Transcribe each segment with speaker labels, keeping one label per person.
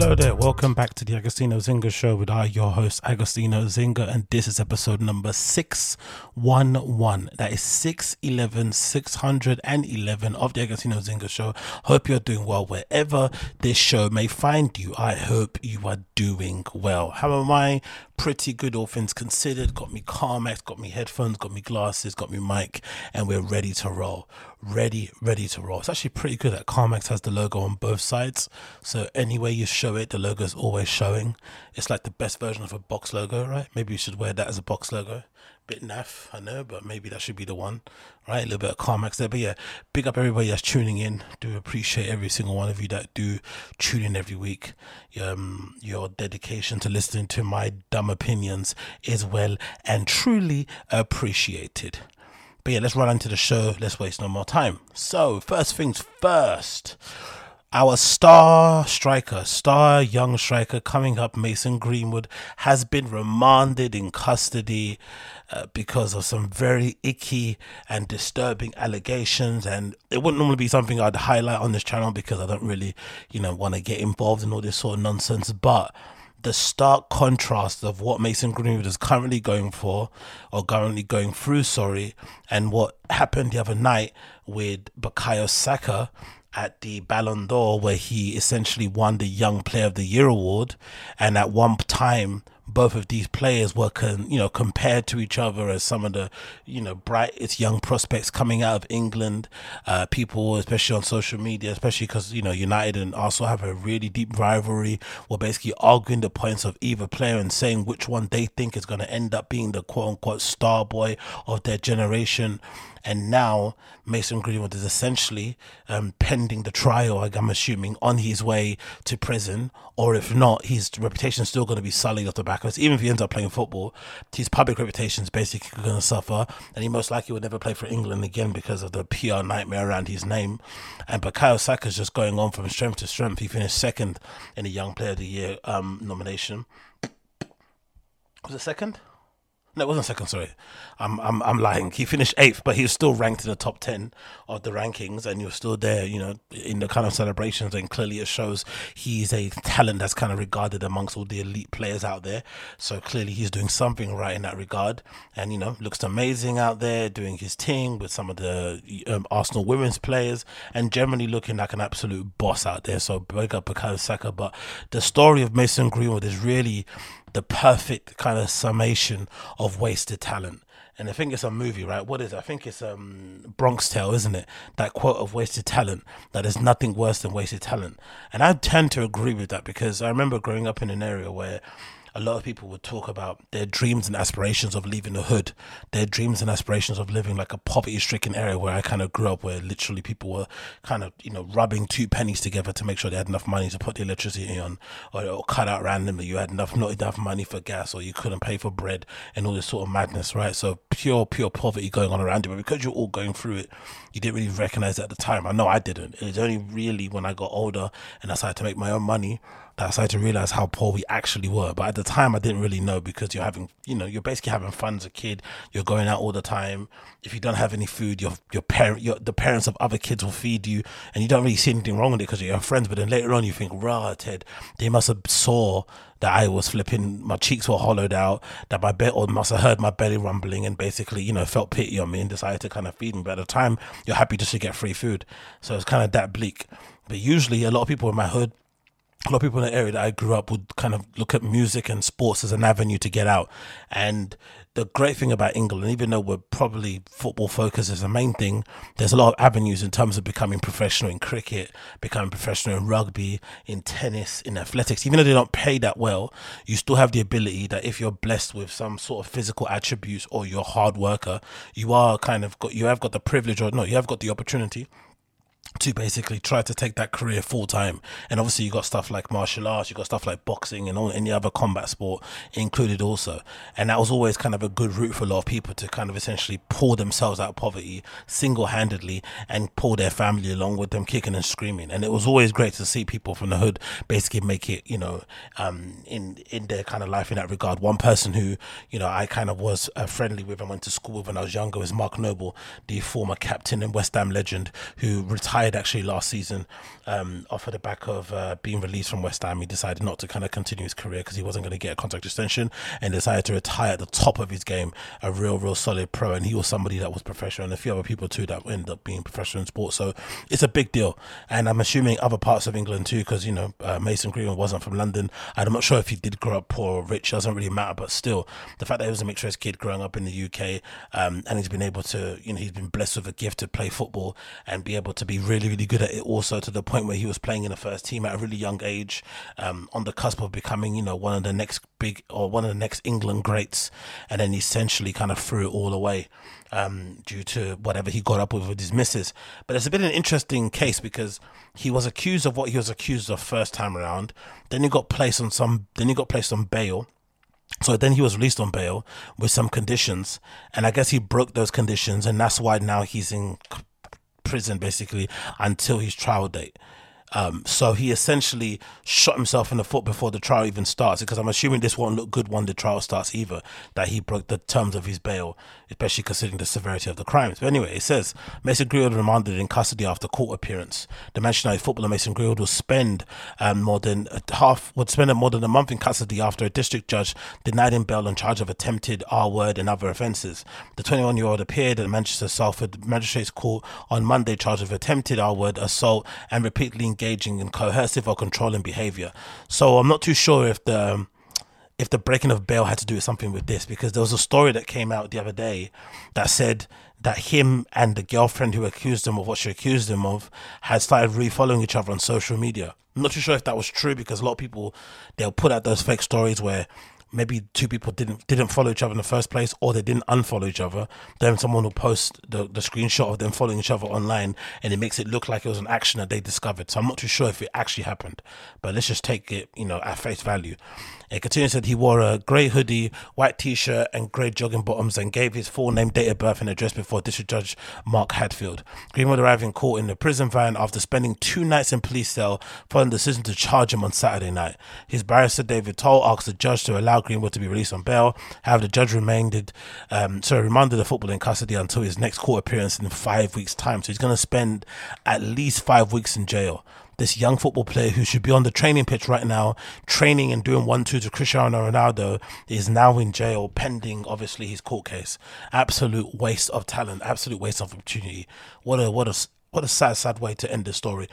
Speaker 1: hello there. Welcome back to the Agostinho Zinga Show with I, your host, Agostinho Zinga, and this is episode number 611. That is 611, 611 of the Agostinho Zinga Show. Hope you're doing well wherever this show may find you. I hope you are doing well. How am I? Pretty good, all things considered. Got me Carmex, got me headphones, got me glasses, got me mic, and we're ready to roll ready, ready to roll. It's actually pretty good that Carmex has the logo on both sides. So anywhere you show it, the logo is always showing. It's like the best version of a box logo, right? Maybe you should wear that as a box logo. Bit naff, I know, but maybe that should be the one, right? A little bit of Carmex there. But yeah, big up everybody that's tuning in. Do appreciate every single one of you that do tune in every week. Um, your dedication to listening to my dumb opinions is well and truly appreciated. But yeah, let's run into the show. Let's waste no more time. So, first things first. Our star striker, star young striker coming up, Mason Greenwood, has been remanded in custody uh, because of some very icky and disturbing allegations. And it wouldn't normally be something I'd highlight on this channel because I don't really, you know, want to get involved in all this sort of nonsense. But the stark contrast of what Mason Greenwood is currently going for, or currently going through, sorry, and what happened the other night with Bukayo Saka at the Ballon d'Or, where he essentially won the Young Player of the Year award, and at one time both of these players were con, you know compared to each other as some of the you know brightest young prospects coming out of England. Uh, people, especially on social media, especially because you know United and Arsenal have a really deep rivalry, were basically arguing the points of either player and saying which one they think is going to end up being the quote unquote star boy of their generation and now Mason Greenwood is essentially um, pending the trial, I'm assuming, on his way to prison, or if not, his reputation is still going to be sullied off the back of this. Even if he ends up playing football, his public reputation is basically going to suffer, and he most likely will never play for England again because of the PR nightmare around his name. And Bukayo Saka is just going on from strength to strength. He finished second in the Young Player of the Year um, nomination. Was it second? No, it wasn't second. Sorry, I'm I'm I'm lying. He finished eighth, but he was still ranked in the top ten of the rankings, and you're still there. You know, in the kind of celebrations, and clearly it shows he's a talent that's kind of regarded amongst all the elite players out there. So clearly he's doing something right in that regard, and you know, looks amazing out there doing his thing with some of the um, Arsenal women's players, and generally looking like an absolute boss out there. So big up Bukayo Saka, but the story of Mason Greenwood is really the perfect kind of summation of wasted talent. And I think it's a movie, right? What is it? I think it's um Bronx Tale, isn't it? That quote of wasted talent, that there's nothing worse than wasted talent. And I tend to agree with that because I remember growing up in an area where a lot of people would talk about their dreams and aspirations of leaving the hood, their dreams and aspirations of living like a poverty stricken area where I kind of grew up, where literally people were kind of, you know, rubbing two pennies together to make sure they had enough money to put the electricity on, or, cut out randomly. You had enough, not enough money for gas, or you couldn't pay for bread, and all this sort of madness, right? So pure, pure poverty going on around you. But because you're all going through it, you didn't really recognize it at the time. I know I didn't. It was only really when I got older and I started to make my own money that I started to realize how poor we actually were. But at the time, I didn't really know because you're having, you know, you're basically having fun as a kid. You're going out all the time. If you don't have any food, your your parent, your the parents of other kids will feed you, and you don't really see anything wrong with it because you're your friends. But then later on, you think, rah, Ted, they must have saw that I was flipping, my cheeks were hollowed out, that my bed or must have heard my belly rumbling and basically, you know, felt pity on me and decided to kind of feed me. But at the time, you're happy just to get free food. So it's kind of that bleak. But usually, a lot of people in my hood, a lot of people in the area that I grew up would kind of look at music and sports as an avenue to get out. And the great thing about England, even though we're probably football focused as the main thing, there's a lot of avenues in terms of becoming professional in cricket, becoming professional in rugby, in tennis, in athletics. Even though they don't pay that well, you still have the ability that if you're blessed with some sort of physical attributes or you're a hard worker, you are kind of got you have got the privilege or no, you have got the opportunity to basically try to take that career full time. And obviously, you got stuff like martial arts, you got stuff like boxing, and all any other combat sport included also. And that was always kind of a good route for a lot of people to kind of essentially pull themselves out of poverty single handedly and pull their family along with them, kicking and screaming. And it was always great to see people from the hood basically make it, you know, um, in in their kind of life in that regard. One person who, you know, I kind of was uh, friendly with and went to school with when I was younger was Mark Noble, the former captain and West Ham legend who retired retired actually last season um, off of the back of uh, being released from West Ham. He decided not to kind of continue his career because he wasn't going to get a contract extension and decided to retire at the top of his game, a real, real solid pro. And he was somebody that was professional and a few other people too that ended up being professional in sports. So it's a big deal. And I'm assuming other parts of England too, because, you know, uh, Mason Greenwood wasn't from London. I'm not sure if he did grow up poor or rich, doesn't really matter. But still, the fact that he was a mixed race kid growing up in the UK um, and he's been able to, you know, he's been blessed with a gift to play football and be able to be really, really good at it also to the point where he was playing in the first team at a really young age, um, on the cusp of becoming, you know, one of the next big or one of the next England greats, and then essentially kind of threw it all away um, due to whatever he got up with with his misses. But it's a bit of an interesting case because he was accused of what he was accused of first time around. Then he got placed on some. Then he got placed on bail. So then he was released on bail with some conditions, and I guess he broke those conditions, and that's why now he's in prison basically until his trial date. Um, so he essentially shot himself in the foot before the trial even starts because I'm assuming this won't look good when the trial starts either, that he broke the terms of his bail, especially considering the severity of the crimes. But anyway, it says Mason Greenwood remanded in custody after court appearance. The Manchester United footballer Mason Greenwood will spend um, more than half, would spend more than a month in custody after a district judge denied him bail on charge of attempted R word and other offences. The 21 year old appeared at Manchester Salford Magistrates Court on Monday charged with attempted R word assault and repeatedly engaging in coercive or controlling behavior. So I'm not too sure if the if the breaking of bail had to do with something with this because there was a story that came out the other day that said that him and the girlfriend who accused him of what she accused him of had started refollowing each other on social media. I'm not too sure if that was true because a lot of people they'll put out those fake stories where maybe two people didn't didn't follow each other in the first place or they didn't unfollow each other then someone will post the, the screenshot of them following each other online and it makes it look like it was an action that they discovered so i'm not too sure if it actually happened but let's just take it you know at face value it continues said he wore a grey hoodie, white t-shirt, and grey jogging bottoms, and gave his full name, date of birth, and address before District Judge Mark Hadfield. Greenwood arrived in court in the prison van after spending two nights in police cell following the decision to charge him on Saturday night. His barrister David Toll asked the judge to allow Greenwood to be released on bail. However, the judge remained, um, sorry, remanded the footballer in custody until his next court appearance in five weeks' time. So he's going to spend at least five weeks in jail this young football player who should be on the training pitch right now, training and doing one two to Cristiano Ronaldo, is now in jail pending obviously his court case. Absolute waste of talent, absolute waste of opportunity. What a what a what a sad sad way to end the story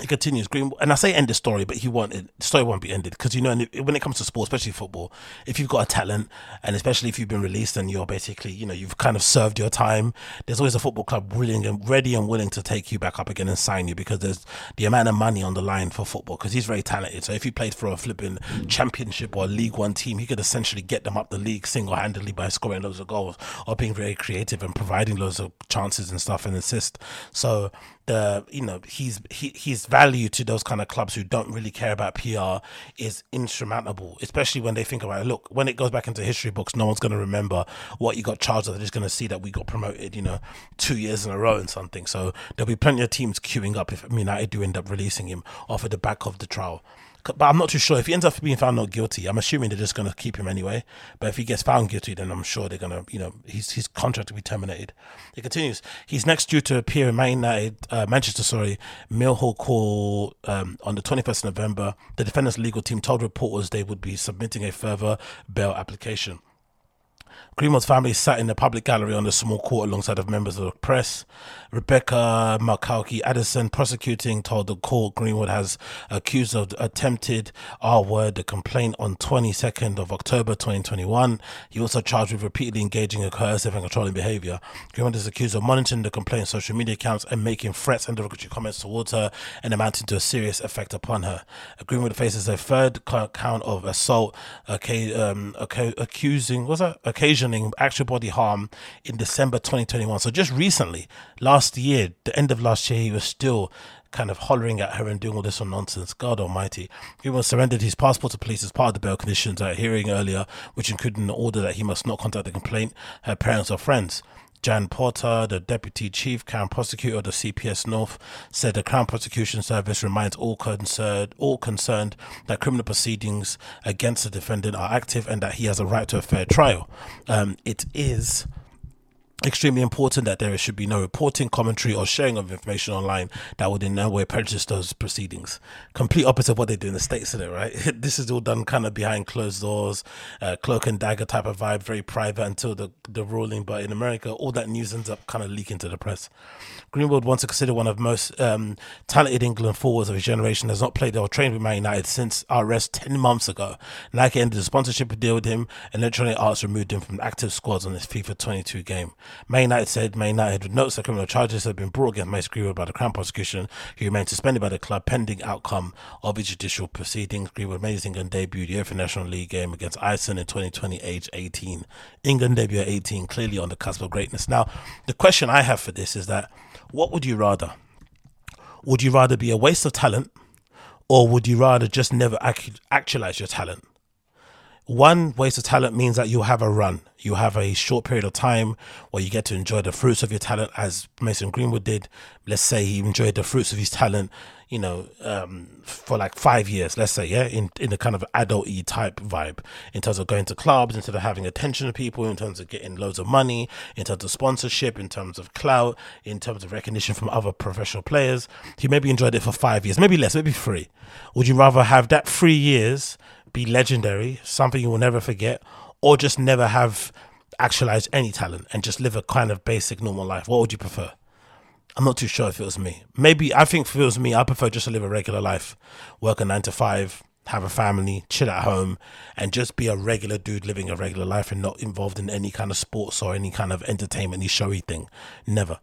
Speaker 1: he continues green and i say end the story but he won't the story won't be ended because you know when it comes to sport especially football if you've got a talent and especially if you've been released and you're basically you know you've kind of served your time there's always a football club willing and ready and willing to take you back up again and sign you because there's the amount of money on the line for football because he's very talented. So if he played for a flipping championship or league one team he could essentially get them up the league single-handedly by scoring loads of goals or being very creative and providing loads of chances and stuff and assist so the you know he's he, his value to those kind of clubs who don't really care about PR is insurmountable, especially when they think about it. Look, when it goes back into history books, no one's going to remember what you got charged of. They're just going to see that we got promoted, you know, two years in a row and something. So there'll be plenty of teams queuing up if United do end up releasing him off of the back of the trial but I'm not too sure if he ends up being found not guilty. I'm assuming they're just going to keep him anyway. But if he gets found guilty, then I'm sure they're going to, you know, his his contract will be terminated. It continues. He's next due to appear in Man United, uh, Manchester, sorry, Minshull Court um, on the 21st of November. The defendant's legal team told reporters they would be submitting a further bail application. Greenwood's family sat in the public gallery on the small court alongside of members of the press. Rebecca Makauki Addison, prosecuting, told the court Greenwood has accused of attempted R word, the complaint on 22nd of October 2021. He also charged with repeatedly engaging in coercive and controlling behavior. Greenwood is accused of monitoring the complaint social media accounts and making threats and derogatory comments towards her and amounting to a serious effect upon her. Greenwood faces a third count of assault, um, accusing, was that occasioning actual body harm in December 2021. So just recently, last year, the end of last year, he was still kind of hollering at her and doing all this on nonsense. God Almighty. He was surrendered his passport to police as part of the bail conditions at a hearing earlier, which included an order that he must not contact the complaint, her parents or friends. Jan Porter, the Deputy Chief Crown Prosecutor of the CPS North, said the Crown Prosecution Service reminds all concerned, all concerned that criminal proceedings against the defendant are active and that he has a right to a fair trial. Um, it is extremely important that there should be no reporting, commentary, or sharing of information online that would in no way prejudice those proceedings. Complete opposite of what they do in the States, it, right? this is all done kind of behind closed doors, uh, cloak and dagger type of vibe, very private until the, the ruling. But in America, all that news ends up kind of leaking to the press. Greenwood, once considered one of the most um, talented England forwards of his generation, has not played or trained with Man United since our arrest 10 months ago. Nike ended a sponsorship deal with him, and Electronic Arts removed him from active squads on his FIFA 22 game. Man United said Man United notes that criminal charges have been brought against Mace Greenwood by the Crown prosecution. He remains suspended by the club pending outcome of the judicial proceedings. Greenwood made his England debut the UEFA Nations League game against Iceland in 2020, age 18. England debut at 18, clearly on the cusp of greatness. Now, the question I have for this is that what would you rather? Would you rather be a waste of talent or would you rather just never actualize your talent? One waste of talent means that you have a run. You have a short period of time where you get to enjoy the fruits of your talent, as Mason Greenwood did. Let's say he enjoyed the fruits of his talent, you know, um, for like five years, let's say, yeah, in, in a kind of adult y type vibe, in terms of going to clubs, in terms of having attention to people, in terms of getting loads of money, in terms of sponsorship, in terms of clout, in terms of recognition from other professional players. He maybe enjoyed it for five years, maybe less, maybe three. Would you rather have that three years? Be legendary, something you will never forget, or just never have actualized any talent and just live a kind of basic normal life? What would you prefer? I'm not too sure if it was me. Maybe I think if it was me, I prefer just to live a regular life, work a nine to five, have a family, chill at home, and just be a regular dude living a regular life and not involved in any kind of sports or any kind of entertainment showy thing. Never.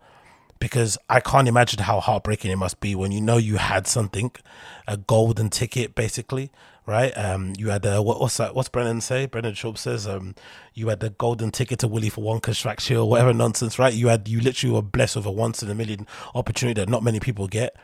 Speaker 1: Because I can't imagine how heartbreaking it must be when you know you had something, a golden ticket basically, right? Um, you had uh, what, what's that? What's Brendan say? Brendan Schaub says, um, you had the golden ticket to Willy Wonka or whatever nonsense, right? You had you literally were blessed with a once in a million opportunity that not many people get,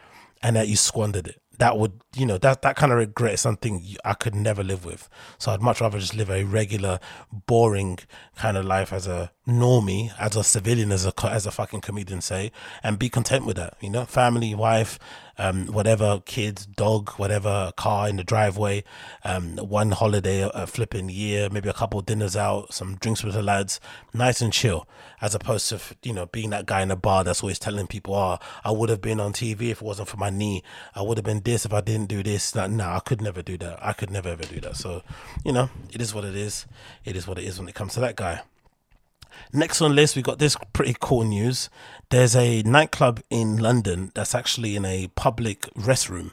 Speaker 1: and that you squandered it. That would, you know, that that kind of regret is something I could never live with. So I'd much rather just live a regular, boring kind of life as a normie, as a civilian, as a as a fucking comedian say, and be content with that. You know, family, wife, um, whatever, kids, dog, whatever, car in the driveway, um, one holiday a, flipping year, maybe a couple dinners out, some drinks with the lads, nice and chill, as opposed to you know being that guy in a bar that's always telling people, "Oh, I would have been on TV if it wasn't for my knee. I would have been this if I didn't do this." No, nah, I could never do that. I could never ever do that. So, you know, it is what it is. It is what it is when it comes to that guy. Next on list, we got this pretty cool news. There's a nightclub in London that's actually in a public restroom.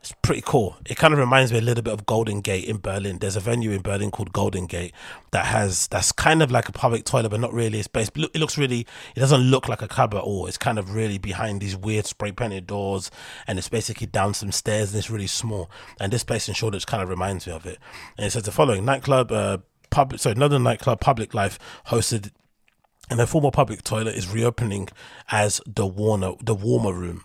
Speaker 1: It's pretty cool. It kind of reminds me a little bit of Golden Gate in Berlin. There's a venue in Berlin called Golden Gate that has that's kind of like a public toilet, but not really. It's based. It looks really. It doesn't look like a club at all. It's kind of really behind these weird spray painted doors, and it's basically down some stairs, and it's really small. And this place in Shoreditch kind of reminds me of it. And it says the following: nightclub. Uh, public, sorry, another nightclub, Public Life, hosted and the former public toilet is reopening as the Warner, the warmer room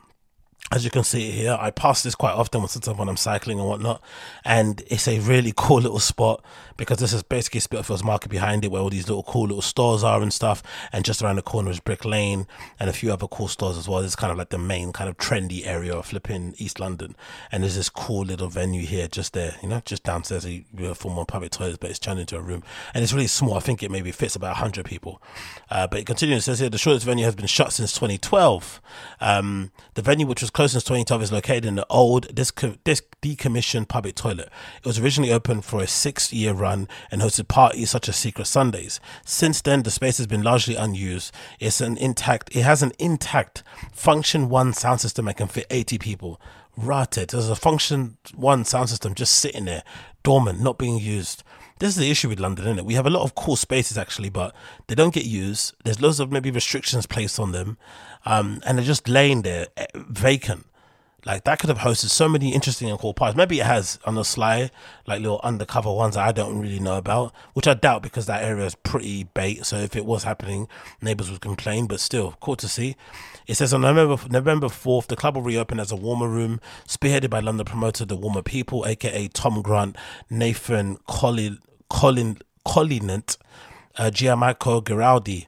Speaker 1: as you can see here, I pass this quite often when I'm cycling and whatnot, and it's a really cool little spot because this is basically Spitalfields Market behind it, where all these little cool little stores are and stuff, and just around the corner is Brick Lane and a few other cool stores as well. Is kind of like the main kind of trendy area of flipping East London, and there's this cool little venue here just there, you know, just downstairs. Have former public toilets, but it's turned into a room, and it's really small. I think it maybe fits about hundred people. Uh, but it continues. It says here the Shoreditch venue has been shut since 2012. Um, the venue, which was since 2012, is located in the old, dis- decommissioned public toilet. It was originally opened for a six year run and hosted parties such as Secret Sundays. Since then, the space has been largely unused. It's an intact, it has an intact Funktion-One sound system that can fit 80 people. Rotted. There's a Function 1 sound system just sitting there, dormant, not being used. This is the issue with London, isn't it? We have a lot of cool spaces actually, but they don't get used. There's loads of maybe restrictions placed on them, um, and they're just laying there eh, vacant. Like that could have hosted so many interesting and cool parties. Maybe it has on the sly, like little undercover ones that I don't really know about, which I doubt because that area is pretty bait. So if it was happening, neighbors would complain. But still, cool to see. It says on November November fourth, the club will reopen as a warmer room, spearheaded by London promoter The Warmer People, aka Tom Grant, Nathan Colin Colin Collinant, uh, Gianmarco Giraldi.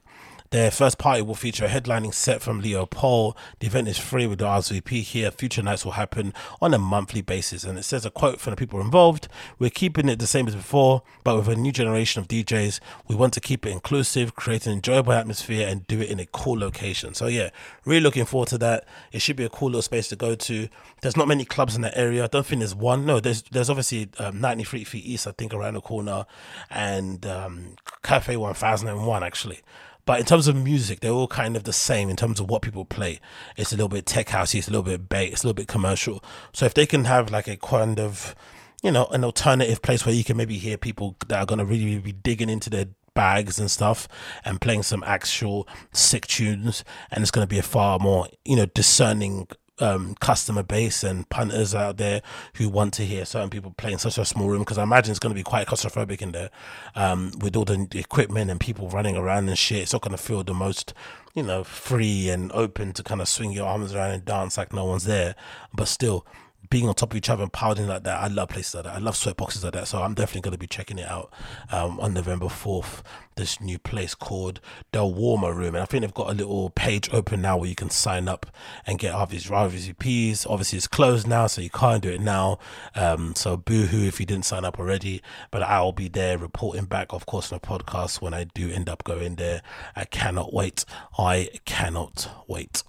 Speaker 1: Their first party will feature a headlining set from Leo Paul. The event is free with the RSVP here. Future nights will happen on a monthly basis. And it says a quote from the people involved We're keeping it the same as before, but with a new generation of DJs. We want to keep it inclusive, create an enjoyable atmosphere, and do it in a cool location. So, yeah, really looking forward to that. It should be a cool little space to go to. There's not many clubs in that area. I don't think there's one. No, there's there's obviously um, 93 feet east, I think, around the corner, and um, Cafe 1001, actually. But in terms of music, they're all kind of the same in terms of what people play. It's a little bit tech housey, it's a little bit bait, it's a little bit commercial. So if they can have like a kind of, you know, an alternative place where you can maybe hear people that are going to really be digging into their bags and stuff and playing some actual sick tunes and it's going to be a far more you know discerning um, customer base and punters out there who want to hear certain people play in such a small room because I imagine it's going to be quite claustrophobic in there um, with all the equipment and people running around and shit. It's not going to feel the most, you know, free and open to kind of swing your arms around and dance like no one's there. But still, being on top of each other and pounding like that. I love places like that. I love sweatboxes like that. So I'm definitely going to be checking it out um, on November 4th. This new place called the Warmer Room. And I think they've got a little page open now where you can sign up and get obviously RSVPs. Obviously, it's closed now, so you can't do it now. Um, so boohoo if you didn't sign up already. But I'll be there reporting back, of course, on a podcast when I do end up going there. I cannot wait. I cannot wait.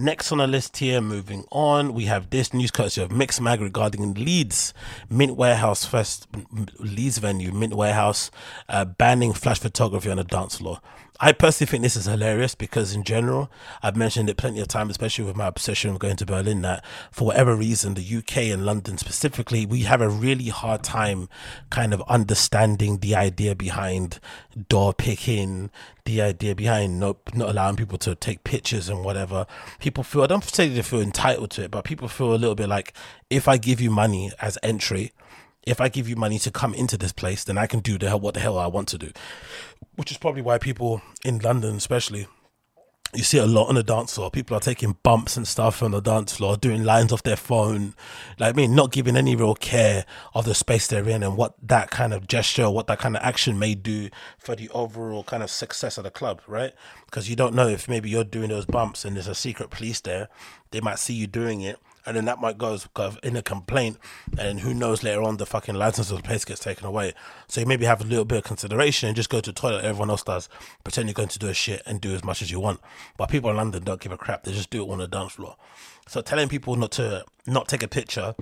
Speaker 1: Next on the list here, moving on, we have this news courtesy of Mixmag regarding Leeds Mint Warehouse Fest, Leeds venue, Mint Warehouse, uh, banning flash photography on the dance floor. I personally think this is hilarious because, in general, I've mentioned it plenty of times, especially with my obsession of going to Berlin, that for whatever reason, the UK and London specifically, we have a really hard time kind of understanding the idea behind door picking, the idea behind not, not allowing people to take pictures and whatever. People feel, I don't say they feel entitled to it, but people feel a little bit like if I give you money as entry, if I give you money to come into this place, then I can do the hell what the hell I want to do which is probably why people in London, especially, you see a lot on the dance floor. People are taking bumps and stuff on the dance floor, doing lines off their phone, like I mean, not giving any real care of the space they're in and what that kind of gesture, what that kind of action may do for the overall kind of success of the club, right? Because you don't know if maybe you're doing those bumps and there's a secret police there, they might see you doing it and then that might go in a complaint, and who knows later on the fucking license of the place gets taken away. So you maybe have a little bit of consideration and just go to toilet. Everyone else does. Pretend you're going to do a shit and do as much as you want. But people in London don't give a crap. They just do it on the dance floor. So telling people not to not take a picture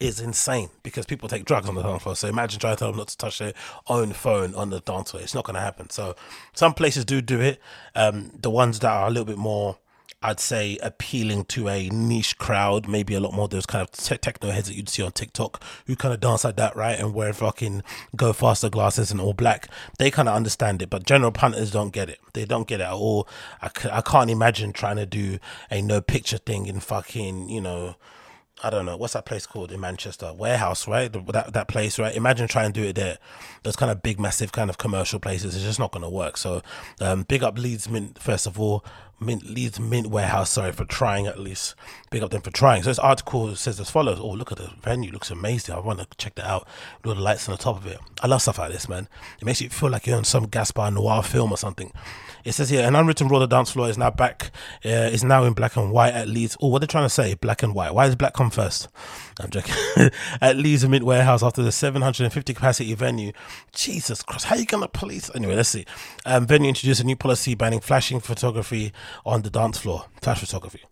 Speaker 1: is insane because people take drugs on the dance floor. So imagine trying to tell them not to touch their own phone on the dance floor. It's not going to happen. So some places do do it. Um, the ones that are a little bit more I'd say appealing to a niche crowd, maybe a lot more those kind of te- techno heads that you'd see on TikTok who kind of dance like that, right? And wear fucking go faster glasses and all black. They kind of understand it, but general punters don't get it. They don't get it at all. I c- I can't imagine trying to do a no picture thing in fucking, you know, I don't know what's that place called in Manchester, warehouse, right? That that place, right? Imagine trying to do it there. Those kind of big, massive, kind of commercial places. It's just not going to work. So, um, big up Leeds Mint first of all. Mint Leeds Mint Warehouse, sorry for trying at least. Big up them for trying. So this article says as follows. Oh, look at the venue, looks amazing. I want to check that out. All the lights on the top of it. I love stuff like this, man. It makes you feel like you're in some Gaspar Noé film or something. It says here, an unwritten rule the dance floor is now back, uh, is now in black and white at Leeds. Oh, what they're trying to say, black and white. Why does black come first? I'm joking. at Leeds Mint Warehouse after the 750 capacity venue. Jesus Christ, how are you gonna police? Anyway, let's see. Um, venue introduced a new policy banning flashing photography on the dance floor. Flash photography.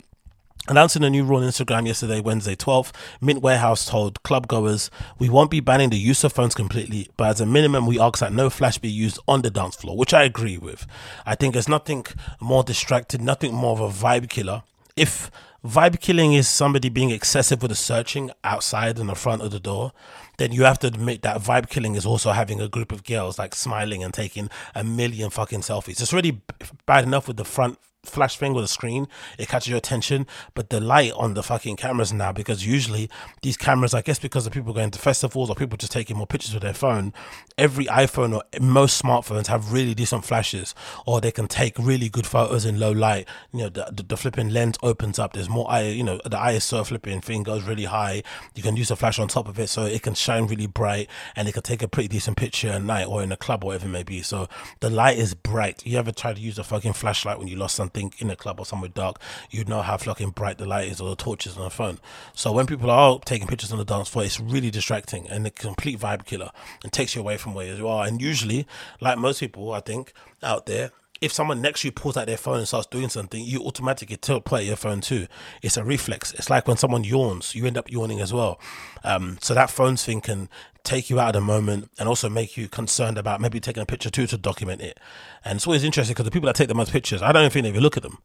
Speaker 1: Announcing a new rule on Instagram yesterday, Wednesday 12th, Mint Warehouse told club goers, We won't be banning the use of phones completely, but as a minimum, we ask that no flash be used on the dance floor, which I agree with. I think there's nothing more distracted, nothing more of a vibe killer. If vibe killing is somebody being excessive with the searching outside and the front of the door, then you have to admit that vibe killing is also having a group of girls like smiling and taking a million fucking selfies. It's already bad enough with the front flash thing with the screen, it catches your attention. But the light on the fucking cameras now, because usually these cameras, I guess because of people going to festivals or people just taking more pictures with their phone, every iPhone or most smartphones have really decent flashes, or they can take really good photos in low light. You know, the, the, the flipping lens opens up. There's more, I, you know, the ISO flipping thing goes really high. You can use a flash on top of it, so it can shine really bright, and it can take a pretty decent picture at night or in a club or whatever it may be. So the light is bright. You ever try to use a fucking flashlight when you lost something? Something in a club or somewhere dark, you'd know how fucking bright the light is or the torches on the phone. So when people are taking pictures on the dance floor, it's really distracting and a complete vibe killer and takes you away from where you are. And usually, like most people, I think out there, if someone next to you pulls out their phone and starts doing something, you automatically tilt play your phone too. It's a reflex. It's like when someone yawns, you end up yawning as well. Um, so that phone thing can take you out of the moment and also make you concerned about maybe taking a picture too to document it. And it's always interesting because the people that take the most pictures, I don't even think they even look at them.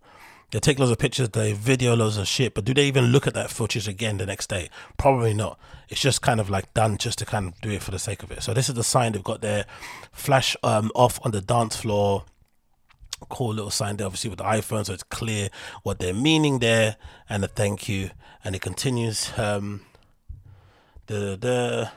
Speaker 1: They take loads of pictures, they video loads of shit, but do they even look at that footage again the next day? Probably not. It's just kind of like done just to kind of do it for the sake of it. So this is the sign they've got their flash um, off on the dance floor cool little sign there, obviously with the iPhone, so it's clear what they're meaning there, and a thank you. And it continues. Um, the the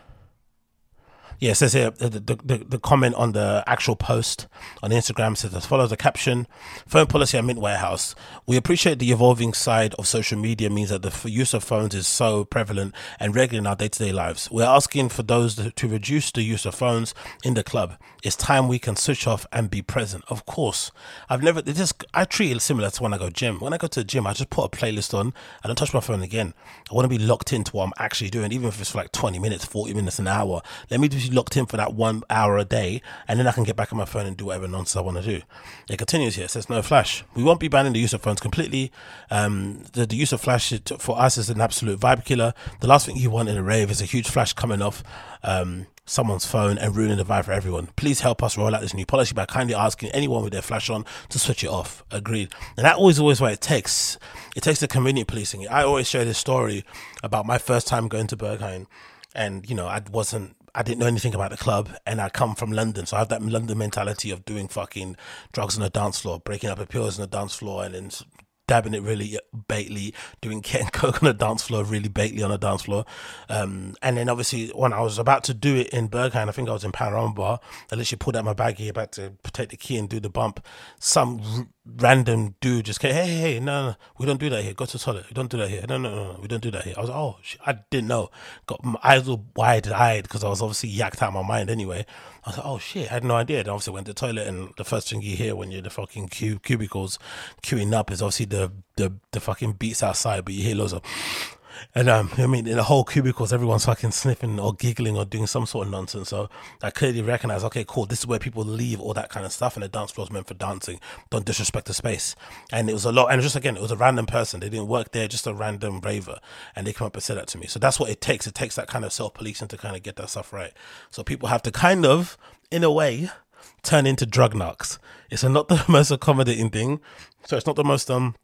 Speaker 1: yeah, it says here the, the, the, comment on the actual post on Instagram says as follows: the caption, "Phone policy at Mint Warehouse. We appreciate the evolving side of social media means that the use of phones is so prevalent and regular in our day-to-day lives. We're asking for those to reduce the use of phones in the club. It's time we can switch off and be present. Of course, I've never. I treat it similar to when I go gym. When I go to the gym, I just put a playlist on. And I don't touch my phone again. I want to be locked into what I'm actually doing, even if it's for like 20 minutes, 40 minutes, an hour. Let me just locked in for that one hour a day, and then I can get back on my phone and do whatever nonsense I want to do. It continues here. It says no flash. We won't be banning the use of phones completely. Um, the, the use of flash for us is an absolute vibe killer. The last thing you want in a rave is a huge flash coming off. Um, someone's phone and ruining the vibe for everyone. Please help us roll out this new policy by kindly asking anyone with their flash on to switch it off. Agreed. And that always always what it takes. It takes the community policing. I always share this story about my first time going to Berghain and you know I wasn't I didn't know anything about the club, and I come from London, so I have that London mentality of doing fucking drugs on the dance floor, breaking up pills on the dance floor, and then dabbing it really baitly, doing Ken Coke on the dance floor, really baitly on a dance floor. Um, and then obviously when I was about to do it in Berghain, I think I was in Panorama I literally pulled out my baggie about to take the key and do the bump. Some r- random dude just came, hey, hey, no, no, we don't do that here. Go to the toilet. We don't do that here. No, no, no, no we don't do that here. I was like, oh, I didn't know. Got my eyes all wide eyed because I was obviously yacked out of my mind anyway. I was like, oh shit, I had no idea. And obviously went to the toilet, and the first thing you hear when you're the fucking cub- cubicles queuing up is obviously the, the the fucking beats outside, but you hear loads of and um, I mean, in the whole cubicles, everyone's fucking sniffing or giggling or doing some sort of nonsense. So I clearly recognize, okay, cool, this is where people leave all that kind of stuff, and the dance floor is meant for dancing. Don't disrespect the space. And it was a lot, and just again, it was a random person. They didn't work there, just a random raver, and they come up and said that to me. So that's what it takes. It takes that kind of self policing to kind of get that stuff right. So people have to kind of, in a way, turn into drug narcs. It's not the most accommodating thing. So it's not the most um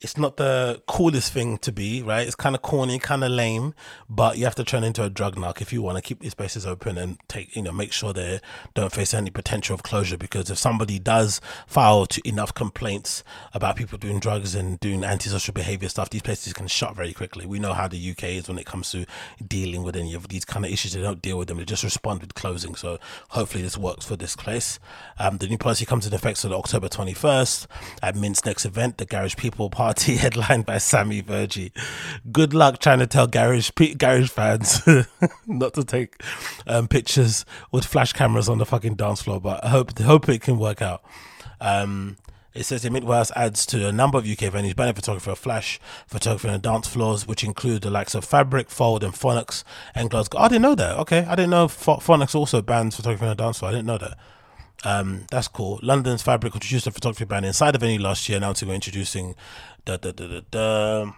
Speaker 1: it's not the coolest thing to be, right? It's kind of corny, kind of lame, but you have to turn into a drug narc if you want to keep these spaces open and take, you know, make sure they don't face any potential of closure. Because if somebody does file to enough complaints about people doing drugs and doing antisocial behavior stuff, these places can shut very quickly. We know how the UK is when it comes to dealing with any of these kind of issues. They don't deal with them; they just respond with closing. So hopefully this works for this place. Um, the new policy comes into effect on October 21st at Mint's next event, the Garage People Party headlined by Sammy Virji. Good luck trying to tell garage garage fans not to take um, pictures with flash cameras on the fucking dance floor, but I hope hope it can work out. Um, it says the Midwest adds to a number of UK venues banning photographer, flash photography on dance floors, which include the likes of Fabric, Fold, and Phonics and Glasgow. Oh, I didn't know that. Okay, I didn't know Phonics also bans photography on a dance floor. I didn't know that. Um, that's cool. London's Fabric introduced a photography ban inside the venue last year, announcing we're introducing the the the the. the